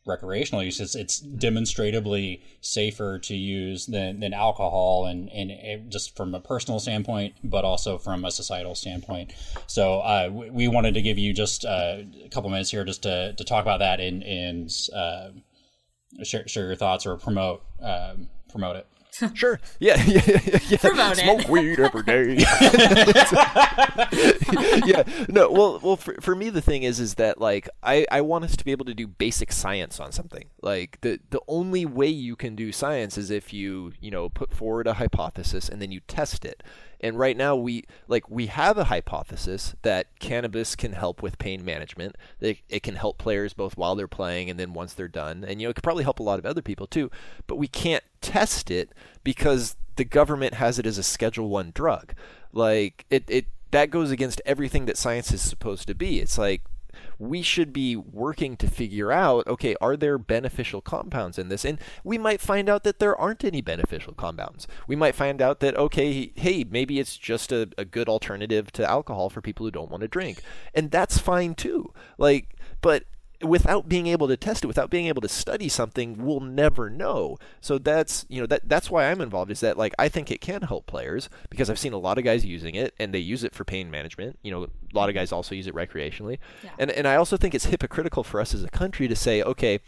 recreational use. It's, it's demonstrably safer to use than, than alcohol, and, and just from a personal standpoint, but also from a societal standpoint. So uh, we, we wanted to give you just uh, a couple minutes here just to, to talk about that and, and uh, share, share your thoughts or promote um, promote it. Sure. Yeah. yeah, yeah, yeah. Promote it. Smoke weed every day. yeah. No. Well. Well. For, for me, the thing is, is that like I I want us to be able to do basic science on something. Like the the only way you can do science is if you you know put forward a hypothesis and then you test it. And right now we like we have a hypothesis that cannabis can help with pain management. That it can help players both while they're playing and then once they're done. And you know it could probably help a lot of other people too. But we can't test it because the government has it as a Schedule One drug. Like it, it that goes against everything that science is supposed to be. It's like we should be working to figure out okay are there beneficial compounds in this? And we might find out that there aren't any beneficial compounds. We might find out that okay hey maybe it's just a, a good alternative to alcohol for people who don't want to drink. And that's fine too. Like but without being able to test it without being able to study something we'll never know. So that's you know that that's why i'm involved is that like i think it can help players because i've seen a lot of guys using it and they use it for pain management. You know a lot of guys also use it recreationally. And and i also think it's hypocritical for us as a country to say okay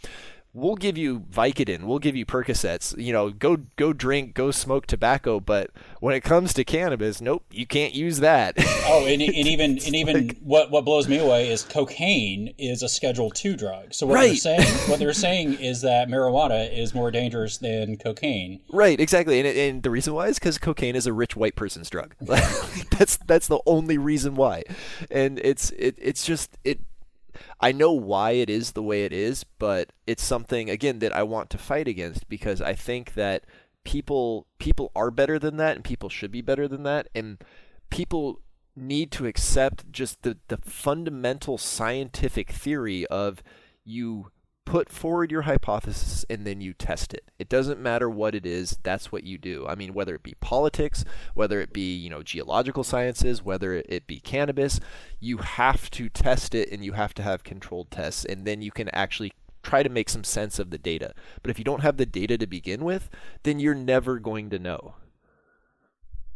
we'll give you Vicodin, we'll give you Percocets, you know, go go drink, go smoke tobacco, but when it comes to cannabis, nope, you can't use that. Oh, and, and even and even what what blows me away is cocaine is a Schedule Two drug. So what they're saying what they're saying is that marijuana is more dangerous than cocaine. Right, exactly, and, and the reason why is because cocaine is a rich white person's drug. that's that's the only reason why, and it's it it's just it. I know why it is the way it is, but it's something again that I want to fight against because I think that people people are better than that, and people should be better than that, and people need to accept just the the fundamental scientific theory of you put forward your hypothesis and then you test it. It doesn't matter what it is, that's what you do. I mean, whether it be politics, whether it be, you know, geological sciences, whether it be cannabis, you have to test it and you have to have controlled tests and then you can actually try to make some sense of the data. But if you don't have the data to begin with, then you're never going to know.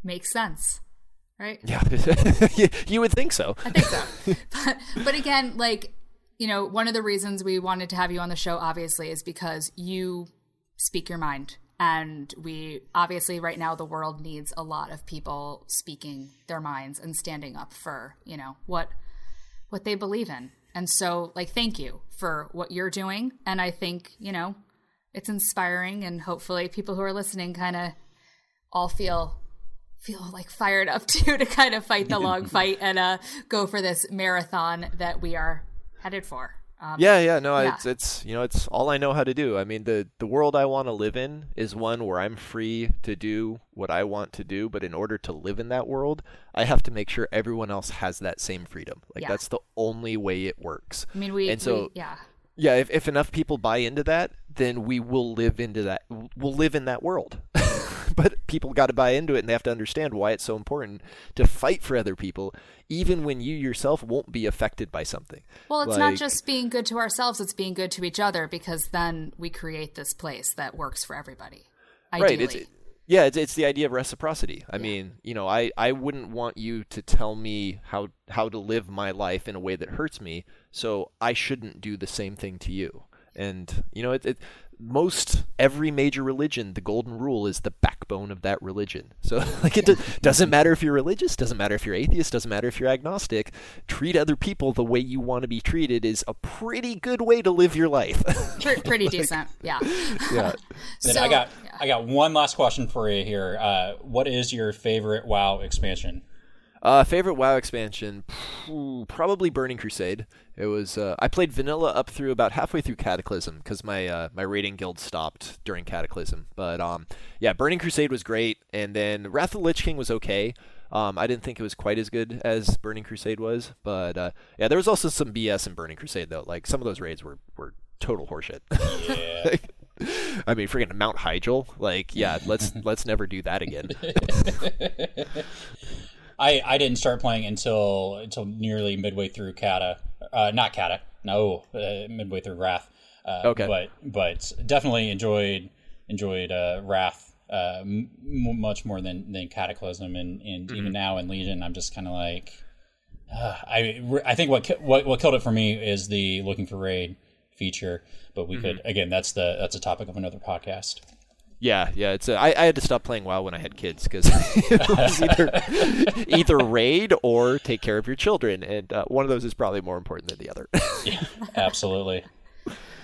Makes sense, right? Yeah. you would think so. I think so. but, but again, like, you know, one of the reasons we wanted to have you on the show, obviously, is because you speak your mind. And we obviously, right now, the world needs a lot of people speaking their minds and standing up for, you know, what what they believe in. And so, like, thank you for what you're doing. And I think, you know, it's inspiring, and hopefully, people who are listening kind of all feel feel like fired up too to kind of fight the long fight and uh, go for this marathon that we are headed for. Um, Yeah, yeah, no, Yeah. it's it's you know it's all I know how to do. I mean, the the world I want to live in is one where I'm free to do what I want to do, but in order to live in that world, I have to make sure everyone else has that same freedom. Like Yeah. that's the only way it works. I mean, we, And so- we yeah, Yeah, if, if enough people buy into that, then we will live into that. We'll live in that world. but people got to buy into it and they have to understand why it's so important to fight for other people even when you yourself won't be affected by something well it's like, not just being good to ourselves it's being good to each other because then we create this place that works for everybody ideally. right it's, yeah it's, it's the idea of reciprocity i yeah. mean you know I, I wouldn't want you to tell me how how to live my life in a way that hurts me so i shouldn't do the same thing to you and you know it, it most every major religion, the golden rule is the backbone of that religion. So like it doesn't matter if you're religious, doesn't matter if you're atheist, doesn't matter if you're agnostic. Treat other people the way you want to be treated is a pretty good way to live your life. pretty like, decent, yeah. Yeah. so, I got yeah. I got one last question for you here. Uh, what is your favorite WoW expansion? Uh, favorite WoW expansion, probably Burning Crusade. It was uh, I played vanilla up through about halfway through Cataclysm because my uh, my raiding guild stopped during Cataclysm. But um, yeah, Burning Crusade was great, and then Wrath of the Lich King was okay. Um, I didn't think it was quite as good as Burning Crusade was, but uh, yeah, there was also some BS in Burning Crusade though. Like some of those raids were were total horseshit. Yeah. I mean, freaking Mount Hyjal. Like, yeah, let's let's never do that again. I, I didn't start playing until until nearly midway through Kata, uh, not Kata, no, uh, midway through Wrath. Uh, okay, but but definitely enjoyed enjoyed uh, Wrath uh, m- much more than than Cataclysm, and, and mm-hmm. even now in Legion, I'm just kind of like, uh, I I think what what what killed it for me is the looking for raid feature, but we mm-hmm. could again that's the that's a topic of another podcast. Yeah, yeah. It's a, I, I had to stop playing WoW when I had kids because it was either either raid or take care of your children, and uh, one of those is probably more important than the other. yeah, absolutely.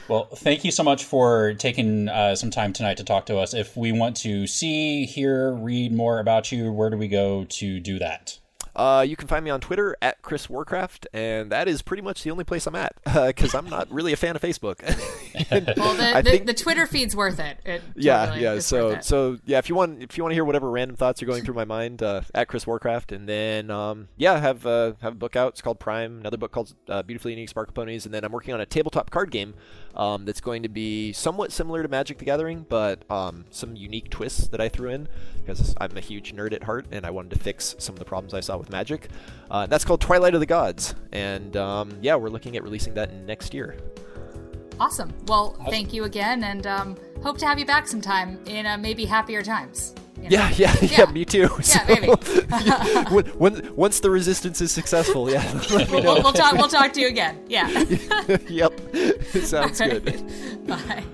Well, thank you so much for taking uh, some time tonight to talk to us. If we want to see, hear, read more about you, where do we go to do that? Uh, you can find me on Twitter at Chris Warcraft, and that is pretty much the only place I'm at because uh, I'm not really a fan of Facebook. well, the, the, think, the, Twitter feed's worth it. it yeah, totally yeah. So, so yeah, if you want, if you want to hear whatever random thoughts are going through my mind, uh, at Chris Warcraft, and then um, yeah, have uh, have a book out. It's called Prime. Another book called uh, Beautifully Unique Sparkleponies, and then I'm working on a tabletop card game um, that's going to be somewhat similar to Magic the Gathering, but um, some unique twists that I threw in because I'm a huge nerd at heart and I wanted to fix some of the problems I saw with Magic. Uh, that's called Twilight of the Gods, and um, yeah, we're looking at releasing that next year. Awesome. Well, thank you again, and um, hope to have you back sometime in uh, maybe happier times. You know? yeah, yeah, yeah, yeah, me too. Yeah, maybe. when, once the resistance is successful, yeah. we'll, we'll, we'll, talk. We'll talk to you again. Yeah. yep. Sounds good. Bye.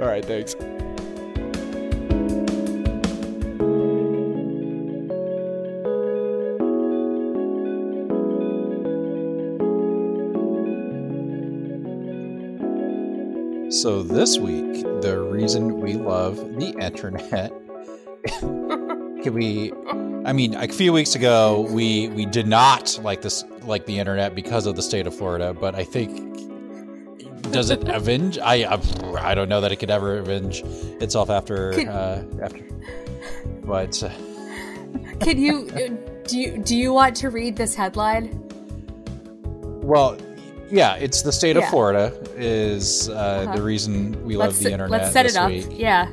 All right. Thanks. So this week, the reason we love the internet can we I mean, a few weeks ago we we did not like this like the internet because of the state of Florida, but I think does it avenge? I, I, don't know that it could ever avenge itself after uh, after. But uh, can you do you do you want to read this headline? Well, yeah, it's the state yeah. of Florida is uh, uh-huh. the reason we love the internet. Let's set it up. Week. Yeah.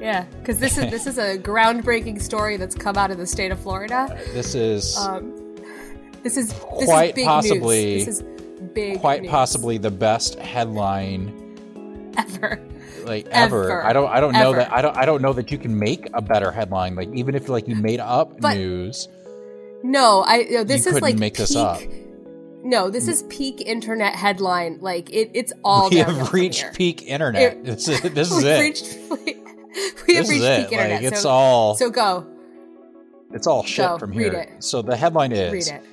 Yeah, because this is this is a groundbreaking story that's come out of the state of Florida. This is um, this is this quite is possibly news. this is big quite news. possibly the best headline ever. Like ever. ever. I don't I don't ever. know that I don't I don't know that you can make a better headline. Like even if like you made up but, news. No, I you know, this is like make peak, this up. No, this is peak internet headline. Like it, it's all. We have reached peak internet. It, this is, this is it. Reached, we have this reached peak internet. Like, it's so, all. So go. It's all shit go, from here. So the headline is read it.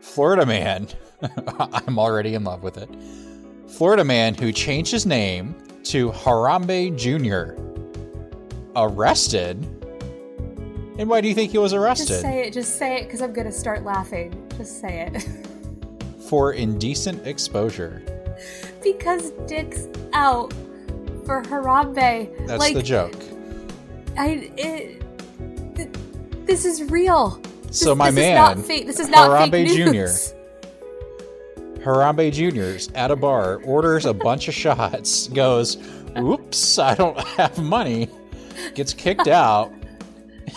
Florida man. I'm already in love with it. Florida man who changed his name to Harambe Jr. arrested. And why do you think he was arrested? Just say it. Just say it because I'm gonna start laughing. Just say it. For indecent exposure. Because Dick's out for Harambe. That's like, the joke. I it, th- this is real. So this, my this man, is not fake. This is not Harambe. Jr., Harambe Jr.'s at a bar, orders a bunch of shots, goes, oops, I don't have money, gets kicked out.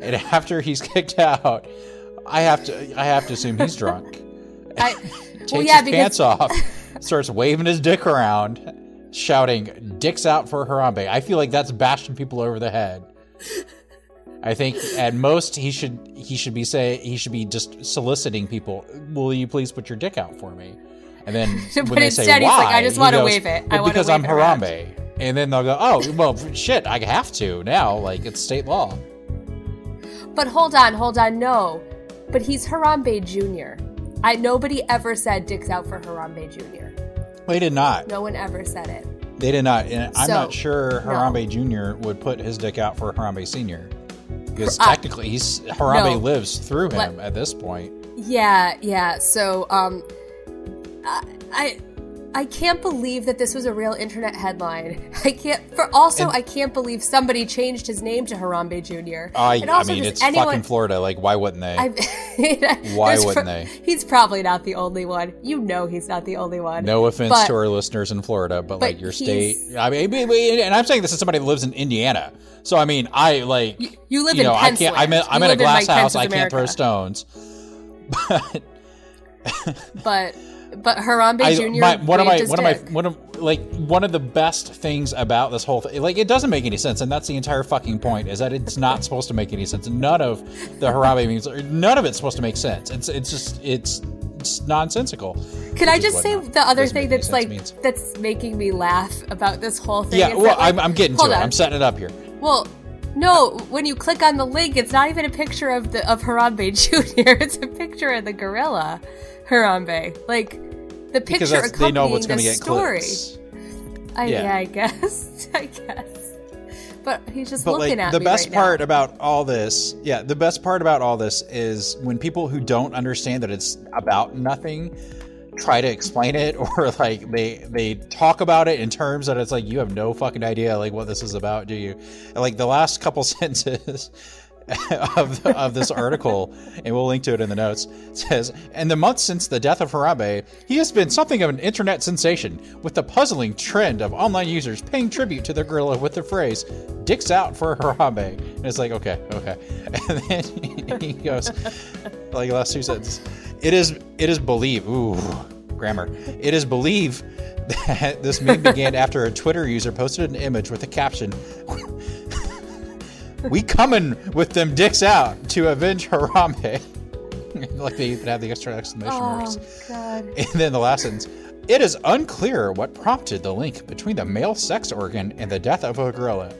and after he's kicked out, I have to I have to assume he's drunk. I, Takes well, yeah, his because pants off, starts waving his dick around, shouting, Dicks out for Harambe. I feel like that's bashing people over the head. I think at most he should he should be say he should be just soliciting people. Will you please put your dick out for me? And then when they say why, like, "I just wanna wave it. "Well, because wave I'm it around." Harambe. And then they'll go, oh well, shit, I have to now. Like it's state law. But hold on, hold on, no. But he's Harambe Jr. I nobody ever said dicks out for Harambe Jr. They did not. No one ever said it. They did not. And I'm not sure no. Harambe Jr. would put his dick out for Harambe Sr. Because Uh, technically, he's Harambe no. lives through him Let- at this point. Yeah, yeah. So, um, I, I, I can't believe that this was a real internet headline. I can't. For also, And- I can't believe somebody changed his name to Harambe Jr. I, And I mean, it's anyone, fucking Florida. Like, why wouldn't they? I, Why wouldn't pro- they? He's probably not the only one. You know, he's not the only one. no offense but- to our listeners in Florida, but, but like your state. I mean, and I'm saying this is somebody that lives in Indiana. So I mean, I like You, you live you in know, I can't. I'm in. I'm in a glass house. I can't throw stones. But But but Harambe I, Jr. my, one of my one of my one of like one of the best things about this whole thing like it doesn't make any sense and that's the entire fucking point is that it's not supposed to make any sense none of the Harambe means none of it's supposed to make sense it's it's just it's it's nonsensical Can I just say the other thing that's like means. that's making me laugh about this whole thing? yeah well that, like- I'm, I'm getting to it on. I'm setting it up here Well, no. When you click on the link, it's not even a picture of the of Harambe Jr. It's a picture of the gorilla Harambe. Like the because picture that's, they know accompanying what's the get story. clicks I, Yeah. yeah. I guess. I guess. But he's just but looking like at the best right part now. about all this yeah the best part about all this is when people who don't understand that it's about nothing try to explain it or like they they talk about it in terms that it's like you have no fucking idea like what this is about do you? And, like the last couple sentences of, of this article and we'll link to it in the notes says in the months since the death of Harambe he has been something of an internet sensation with the puzzling trend of online users paying tribute to the gorilla with the phrase dicks out for Harambe and it's like okay okay. And then he goes like last two sentences it is it is believed ooh grammar. It is believed that this meme began after a twitter user posted an image with a caption we coming with them dicks out to avenge harambe like they even have the extra exclamation oh, marks Oh God. and then the last sentence it is unclear what prompted the link between the male sex organ and the death of a gorilla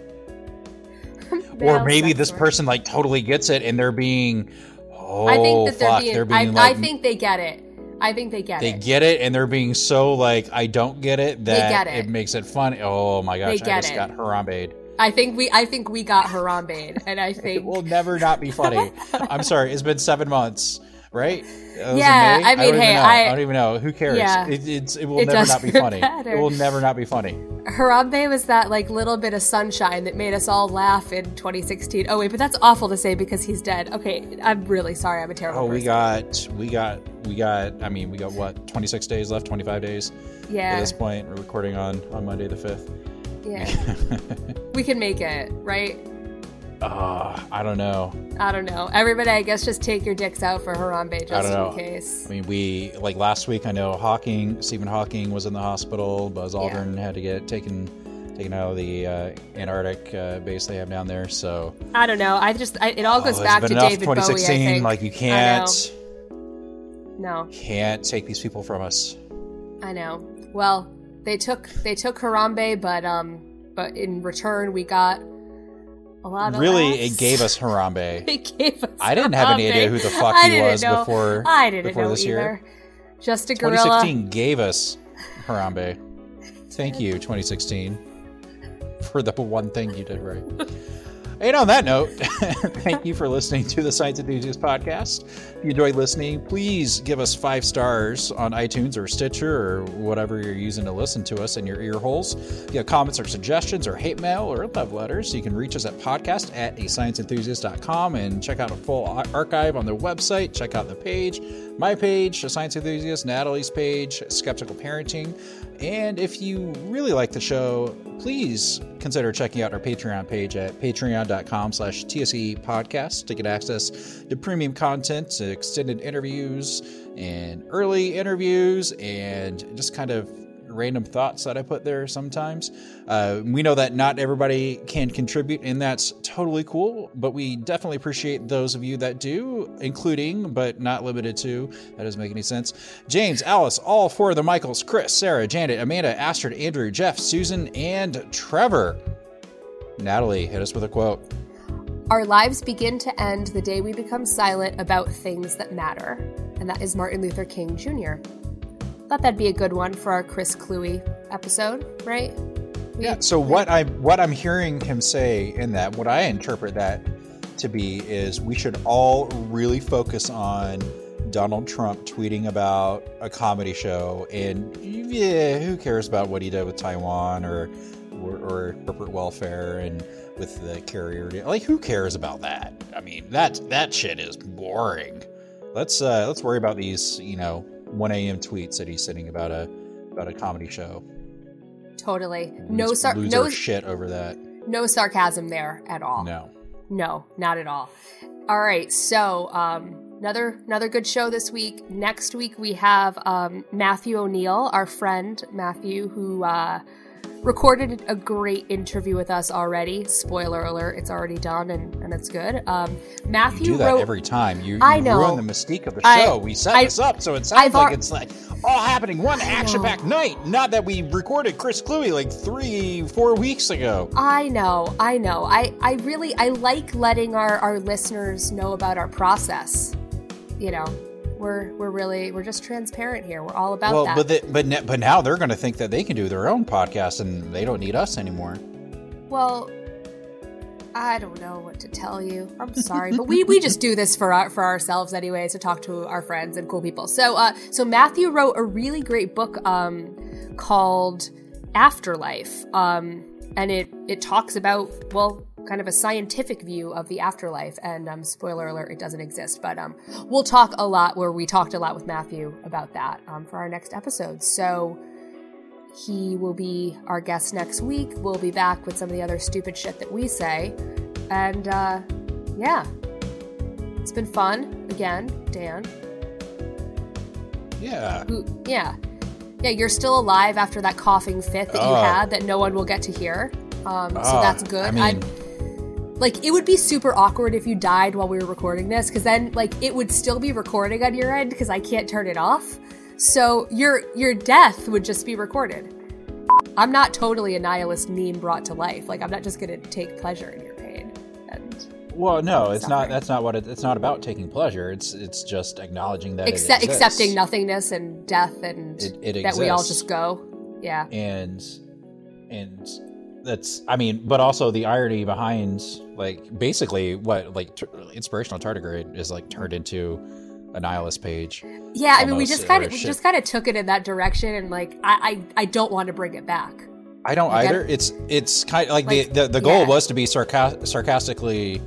or maybe this organ. person like totally gets it and they're being oh I think oh, that they're fuck being. they're being I, like I think they get it. I think they get they it. They get it and they're being so like I don't get it that get it. it. makes it funny. Oh my gosh, They I just it. got Harambe. I think we. I think we got Harambe, and I It think. will never not be funny. I'm sorry, it's been seven months, right? It Yeah? I mean, even hey, know. I- don't even know. Who cares? Yeah. It, it's, it will It never not be funny. matter. It will never not be funny. Harambe was that like little bit of sunshine that made us all laugh in 2016. Oh wait, but that's awful to say because he's dead. Okay, I'm really sorry. I'm a terrible. Oh, we got, we got, we got. I mean, we got what? 26 days left. 25 days Yeah. at this point. We're recording on on Monday the 5th. yeah. we can make it, right? Uh, I don't know. I don't know. Everybody, I guess, just take your dicks out for Harambe just I don't know. in case. I mean, we like last week. I know Hawking, Stephen Hawking was in the hospital. Buzz Aldrin had to get taken taken out of the uh, Antarctic uh, base they have down there. So I don't know. I just I, it all goes Oh, back to David Bowie. I 2016. think. like you can't No, can't take these people from us. I know. Well, they took they took Harambe, but um, but in return we got a lot of. Really, laughs. it gave us Harambe. It gave us I didn't have any idea who the fuck he was know. before- I didn't before know this year. either. Just a gorilla. 2016 gave us Harambe. Thank you, 2016, for the one thing you did right. And on that note, thank you for listening to the Science Enthusiast podcast. If you enjoyed listening, please give us five stars on iTunes or Stitcher or whatever you're using to listen to us in your ear holes. If you have comments or suggestions or hate mail or love letters, you can reach us at podcast at ascienceenthusiast.com and check out a full archive on their website. Check out the page, my page, a science enthusiast, Natalie's page, skeptical parenting. And if you really like the show, please consider checking out our Patreon page at patreon.com slash TSE podcast to get access to premium content, extended interviews, and early interviews, and just kind of random thoughts that I put there sometimes. Uh, we know that not everybody can contribute, and that's totally cool, but we definitely appreciate those of you that do, including, but not limited to, that doesn't make any sense, James, Alice, all four of the Michaels, Chris, Sarah, Janet, Amanda, Astrid, Andrew, Jeff, Susan, and Trevor. Natalie, hit us with a quote. Our lives begin to end the day we become silent about things that matter. And that is Martin Luther King Jr. Thought that'd be a good one for our Chris Kluwe episode, right? We, yeah. So what I what I'm hearing him say in that, what I interpret that to be is we should all really focus on Donald Trump tweeting about a comedy show, and yeah, who cares about what he did with Taiwan or or, or corporate welfare and with the carrier? Like, who cares about that? I mean, that that shit is boring. Let's uh, let's worry about these, you know, 1 a.m. tweets that he's sending about a about a comedy show. Totally. No sar- no shit over that. No sarcasm there at all. No. No, not at all. All right. So, um another another good show this week. Next week we have um Matthew O'Neill, our friend Matthew who uh recorded a great interview with us already. Spoiler alert, it's already done and, and it's good. Um, Matthew you do that wrote, every time. You, you I know. ruin the mystique of the show. I, we set I, this up, so it sounds I've like ar- it's like all happening one action-packed night. Not that we recorded Chris Kluwe like three, four weeks ago. I know, I know. I, I really I like letting our, our listeners know about our process. You know, we're we're really we're just transparent here. We're all about well, that. but the, but but now they're going to think that they can do their own podcast and they don't need us anymore. Well, I don't know what to tell you. I'm sorry, but we, we just do this for our, for ourselves anyway, to talk to our friends and cool people. So uh, so Matthew wrote a really great book um, called Afterlife, um, and it it talks about well kind of a scientific view of the afterlife. And um, spoiler alert, it doesn't exist. But um, we'll talk a lot where we talked a lot with Matthew about that um, for our next episode. So he will be our guest next week. We'll be back with some of the other stupid shit that we say. And uh, yeah, it's been fun again, Dan. Yeah. Yeah. Yeah, you're still alive after that coughing fit that you oh. had that no one will get to hear. Um, so oh, that's good. I mean, like it would be super awkward if you died while we were recording this because then like it would still be recording on your end because I can't turn it off. So your your death would just be recorded. I'm not totally a nihilist meme brought to life. Like I'm not just going to take pleasure in your pain. And well, no, it's not. That's not what it, it's not about taking pleasure. It's it's just acknowledging that Accept, accepting nothingness and death and it, it that we all just go. Yeah. And and that's I mean, but also the irony behind like basically what like t- inspirational tardigrade is like turned into a nihilist page. Yeah, I mean, we just kind of we just kind of took it in that direction, and like I I, I don't want to bring it back. I don't like, either. I, it's it's kind of like, like the, the the goal yeah. was to be sarcastically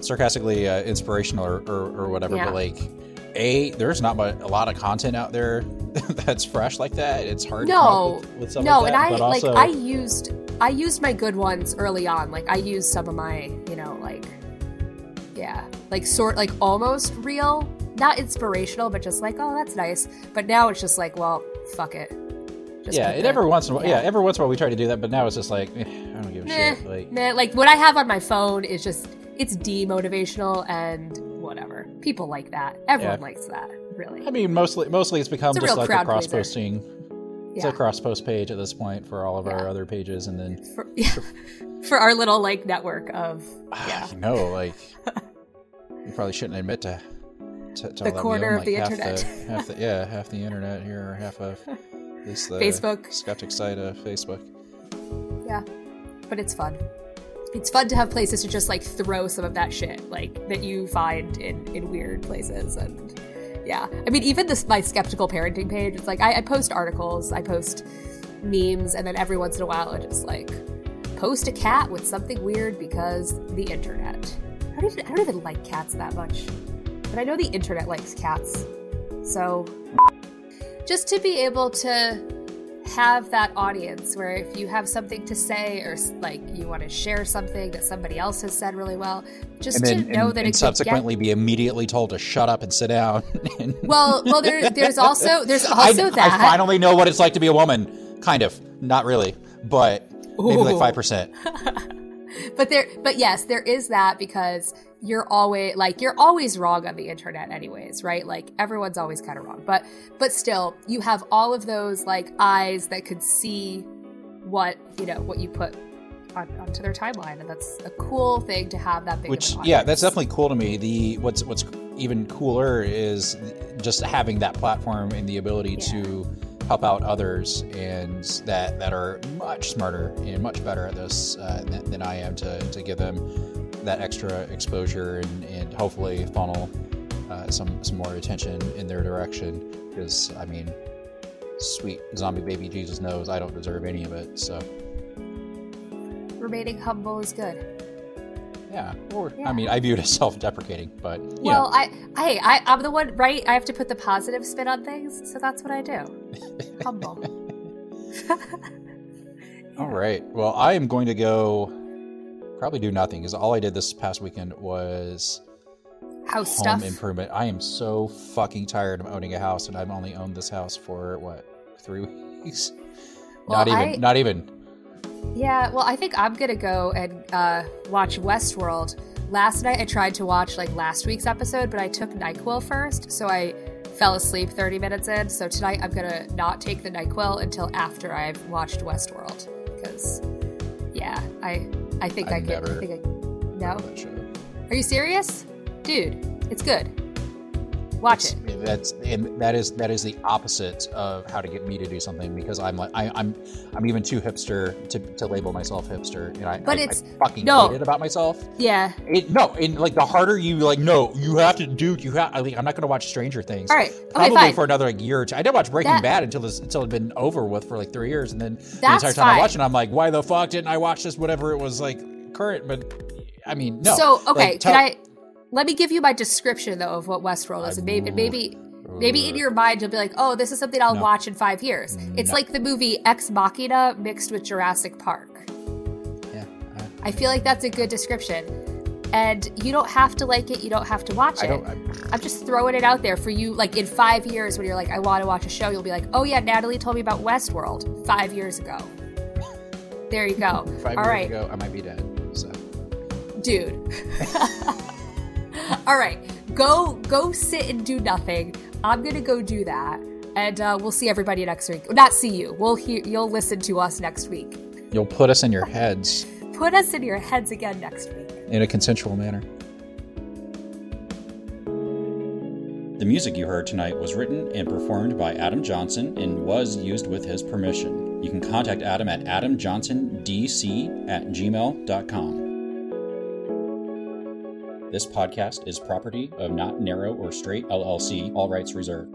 sarcastically uh, inspirational or, or, or whatever, yeah. but like a there's not a lot of content out there that's fresh like that. It's hard. No, with, with no, like that, and I also, like I used I used my good ones early on. Like I used some of my, you know, like yeah, like sort like almost real, not inspirational, but just like, oh, that's nice. But now it's just like, well, fuck it. Just yeah, it every once in a while. Yeah. yeah. every once in a while we try to do that, but now it's just like eh, I don't give a nah, shit. Like, nah, like what I have on my phone is just it's demotivational and. People like that. Everyone yeah. likes that. Really. I mean, mostly mostly it's become it's just like a cross posting it's a cross post page at this point for all of yeah. our other pages, and then for, yeah. for our little like network of ah, yeah. no, like you probably shouldn't admit to, to, to the corner of the internet. The, half the, yeah, half the internet here, or half of at least the Facebook skeptic side of Facebook. Yeah, but it's fun. It's fun to have places to just like throw some of that shit like that you find in in weird places and yeah. I mean even this my skeptical parenting page it's like I, I post articles i post memes and then every once in a while i just like post a cat with something weird because the internet. I don't even i don't even like cats that much but i know the internet likes cats. So just to be able to have that audience where if you have something to say or like you want to share something that somebody else has said really well, just then, to know and, that and it subsequently could be immediately told to shut up and sit down. get, well, well, there, there's also there's I, also that I finally know what it's like to be a woman. Kind of, not really, but maybe like five percent. but there but yes there is that because you're always like you're always wrong on the internet anyways right like everyone's always kind of wrong but but still you have all of those like eyes that could see what you know what you put on, onto their timeline and that's a cool thing to have that big Which yeah, that's definitely cool to me. The what's what's even cooler is just having that platform and the ability Yeah. to help out others and that that are much smarter and much better at this uh, than, than I am to, to give them that extra exposure and, and hopefully funnel uh, some some more attention in their direction. Because I mean sweet zombie baby Jesus knows I don't deserve any of it so. Remaining humble is good. Yeah or Yeah. I mean I view it as self-deprecating but you well know i i I, i'm the one right? I have to put the positive spin on things so that's what i do. Humble. All right. Well, I am going to go probably do nothing because all I did this past weekend was house home stuff improvement. I am so fucking tired of owning a house, and I've only owned this house for what three weeks? Well, not even. I- Not even. Yeah, well, I think I'm gonna go and uh, watch Westworld. Last night I tried to watch like last week's episode, but I took Nyquil first, so I fell asleep 30 minutes in. So tonight I'm gonna not take the Nyquil until after I've watched Westworld, because yeah, I I think i I've get. I think I, no, are you serious, dude? It's good. Watch it. That's and that is that is the opposite of how to get me to do something because I'm like I, I'm I'm even too hipster to, to label myself hipster and I But I, it's- I fucking no. hate it about myself. Yeah. It, no, and like the harder you like, no, you have to do. You have. I mean, I'm not going to watch Stranger Things. All right. Okay, probably fine. for another like, year or two. I didn't watch Breaking That- Bad until this until it'd been over with for like three years, and then the entire time I fine. watched it, I'm like, why the fuck didn't I watch this? Whatever it was like current, but I mean, no. So okay, Like, tell- I? Let me give you my description though of what Westworld is, and maybe maybe maybe in your mind you'll be like, oh, this is something I'll No. watch in five years. It's No. like the movie Ex Machina mixed with Jurassic Park. Yeah, I feel like that's a good description. And you don't have to like it. You don't have to watch I it. don't. I, I'm just throwing it out there for you. Like in five years, when you're like, I want to watch a show, you'll be like, Oh yeah, Natalie told me about Westworld five years ago. There you go. five All years right, ago, I might be dead. So dude. All right, go go sit and do nothing. I'm gonna go do that, and uh, we'll see everybody next week. Not see you. We'll hear. You'll listen to us next week. you'll put us in your heads Put us in your heads again next week. in a consensual manner. The music you heard tonight was written and performed by Adam Johnson and was used with his permission. You can contact Adam at adamjohnsondc at gmail.com. This podcast is property of Not Narrow or Straight LLC, all rights reserved.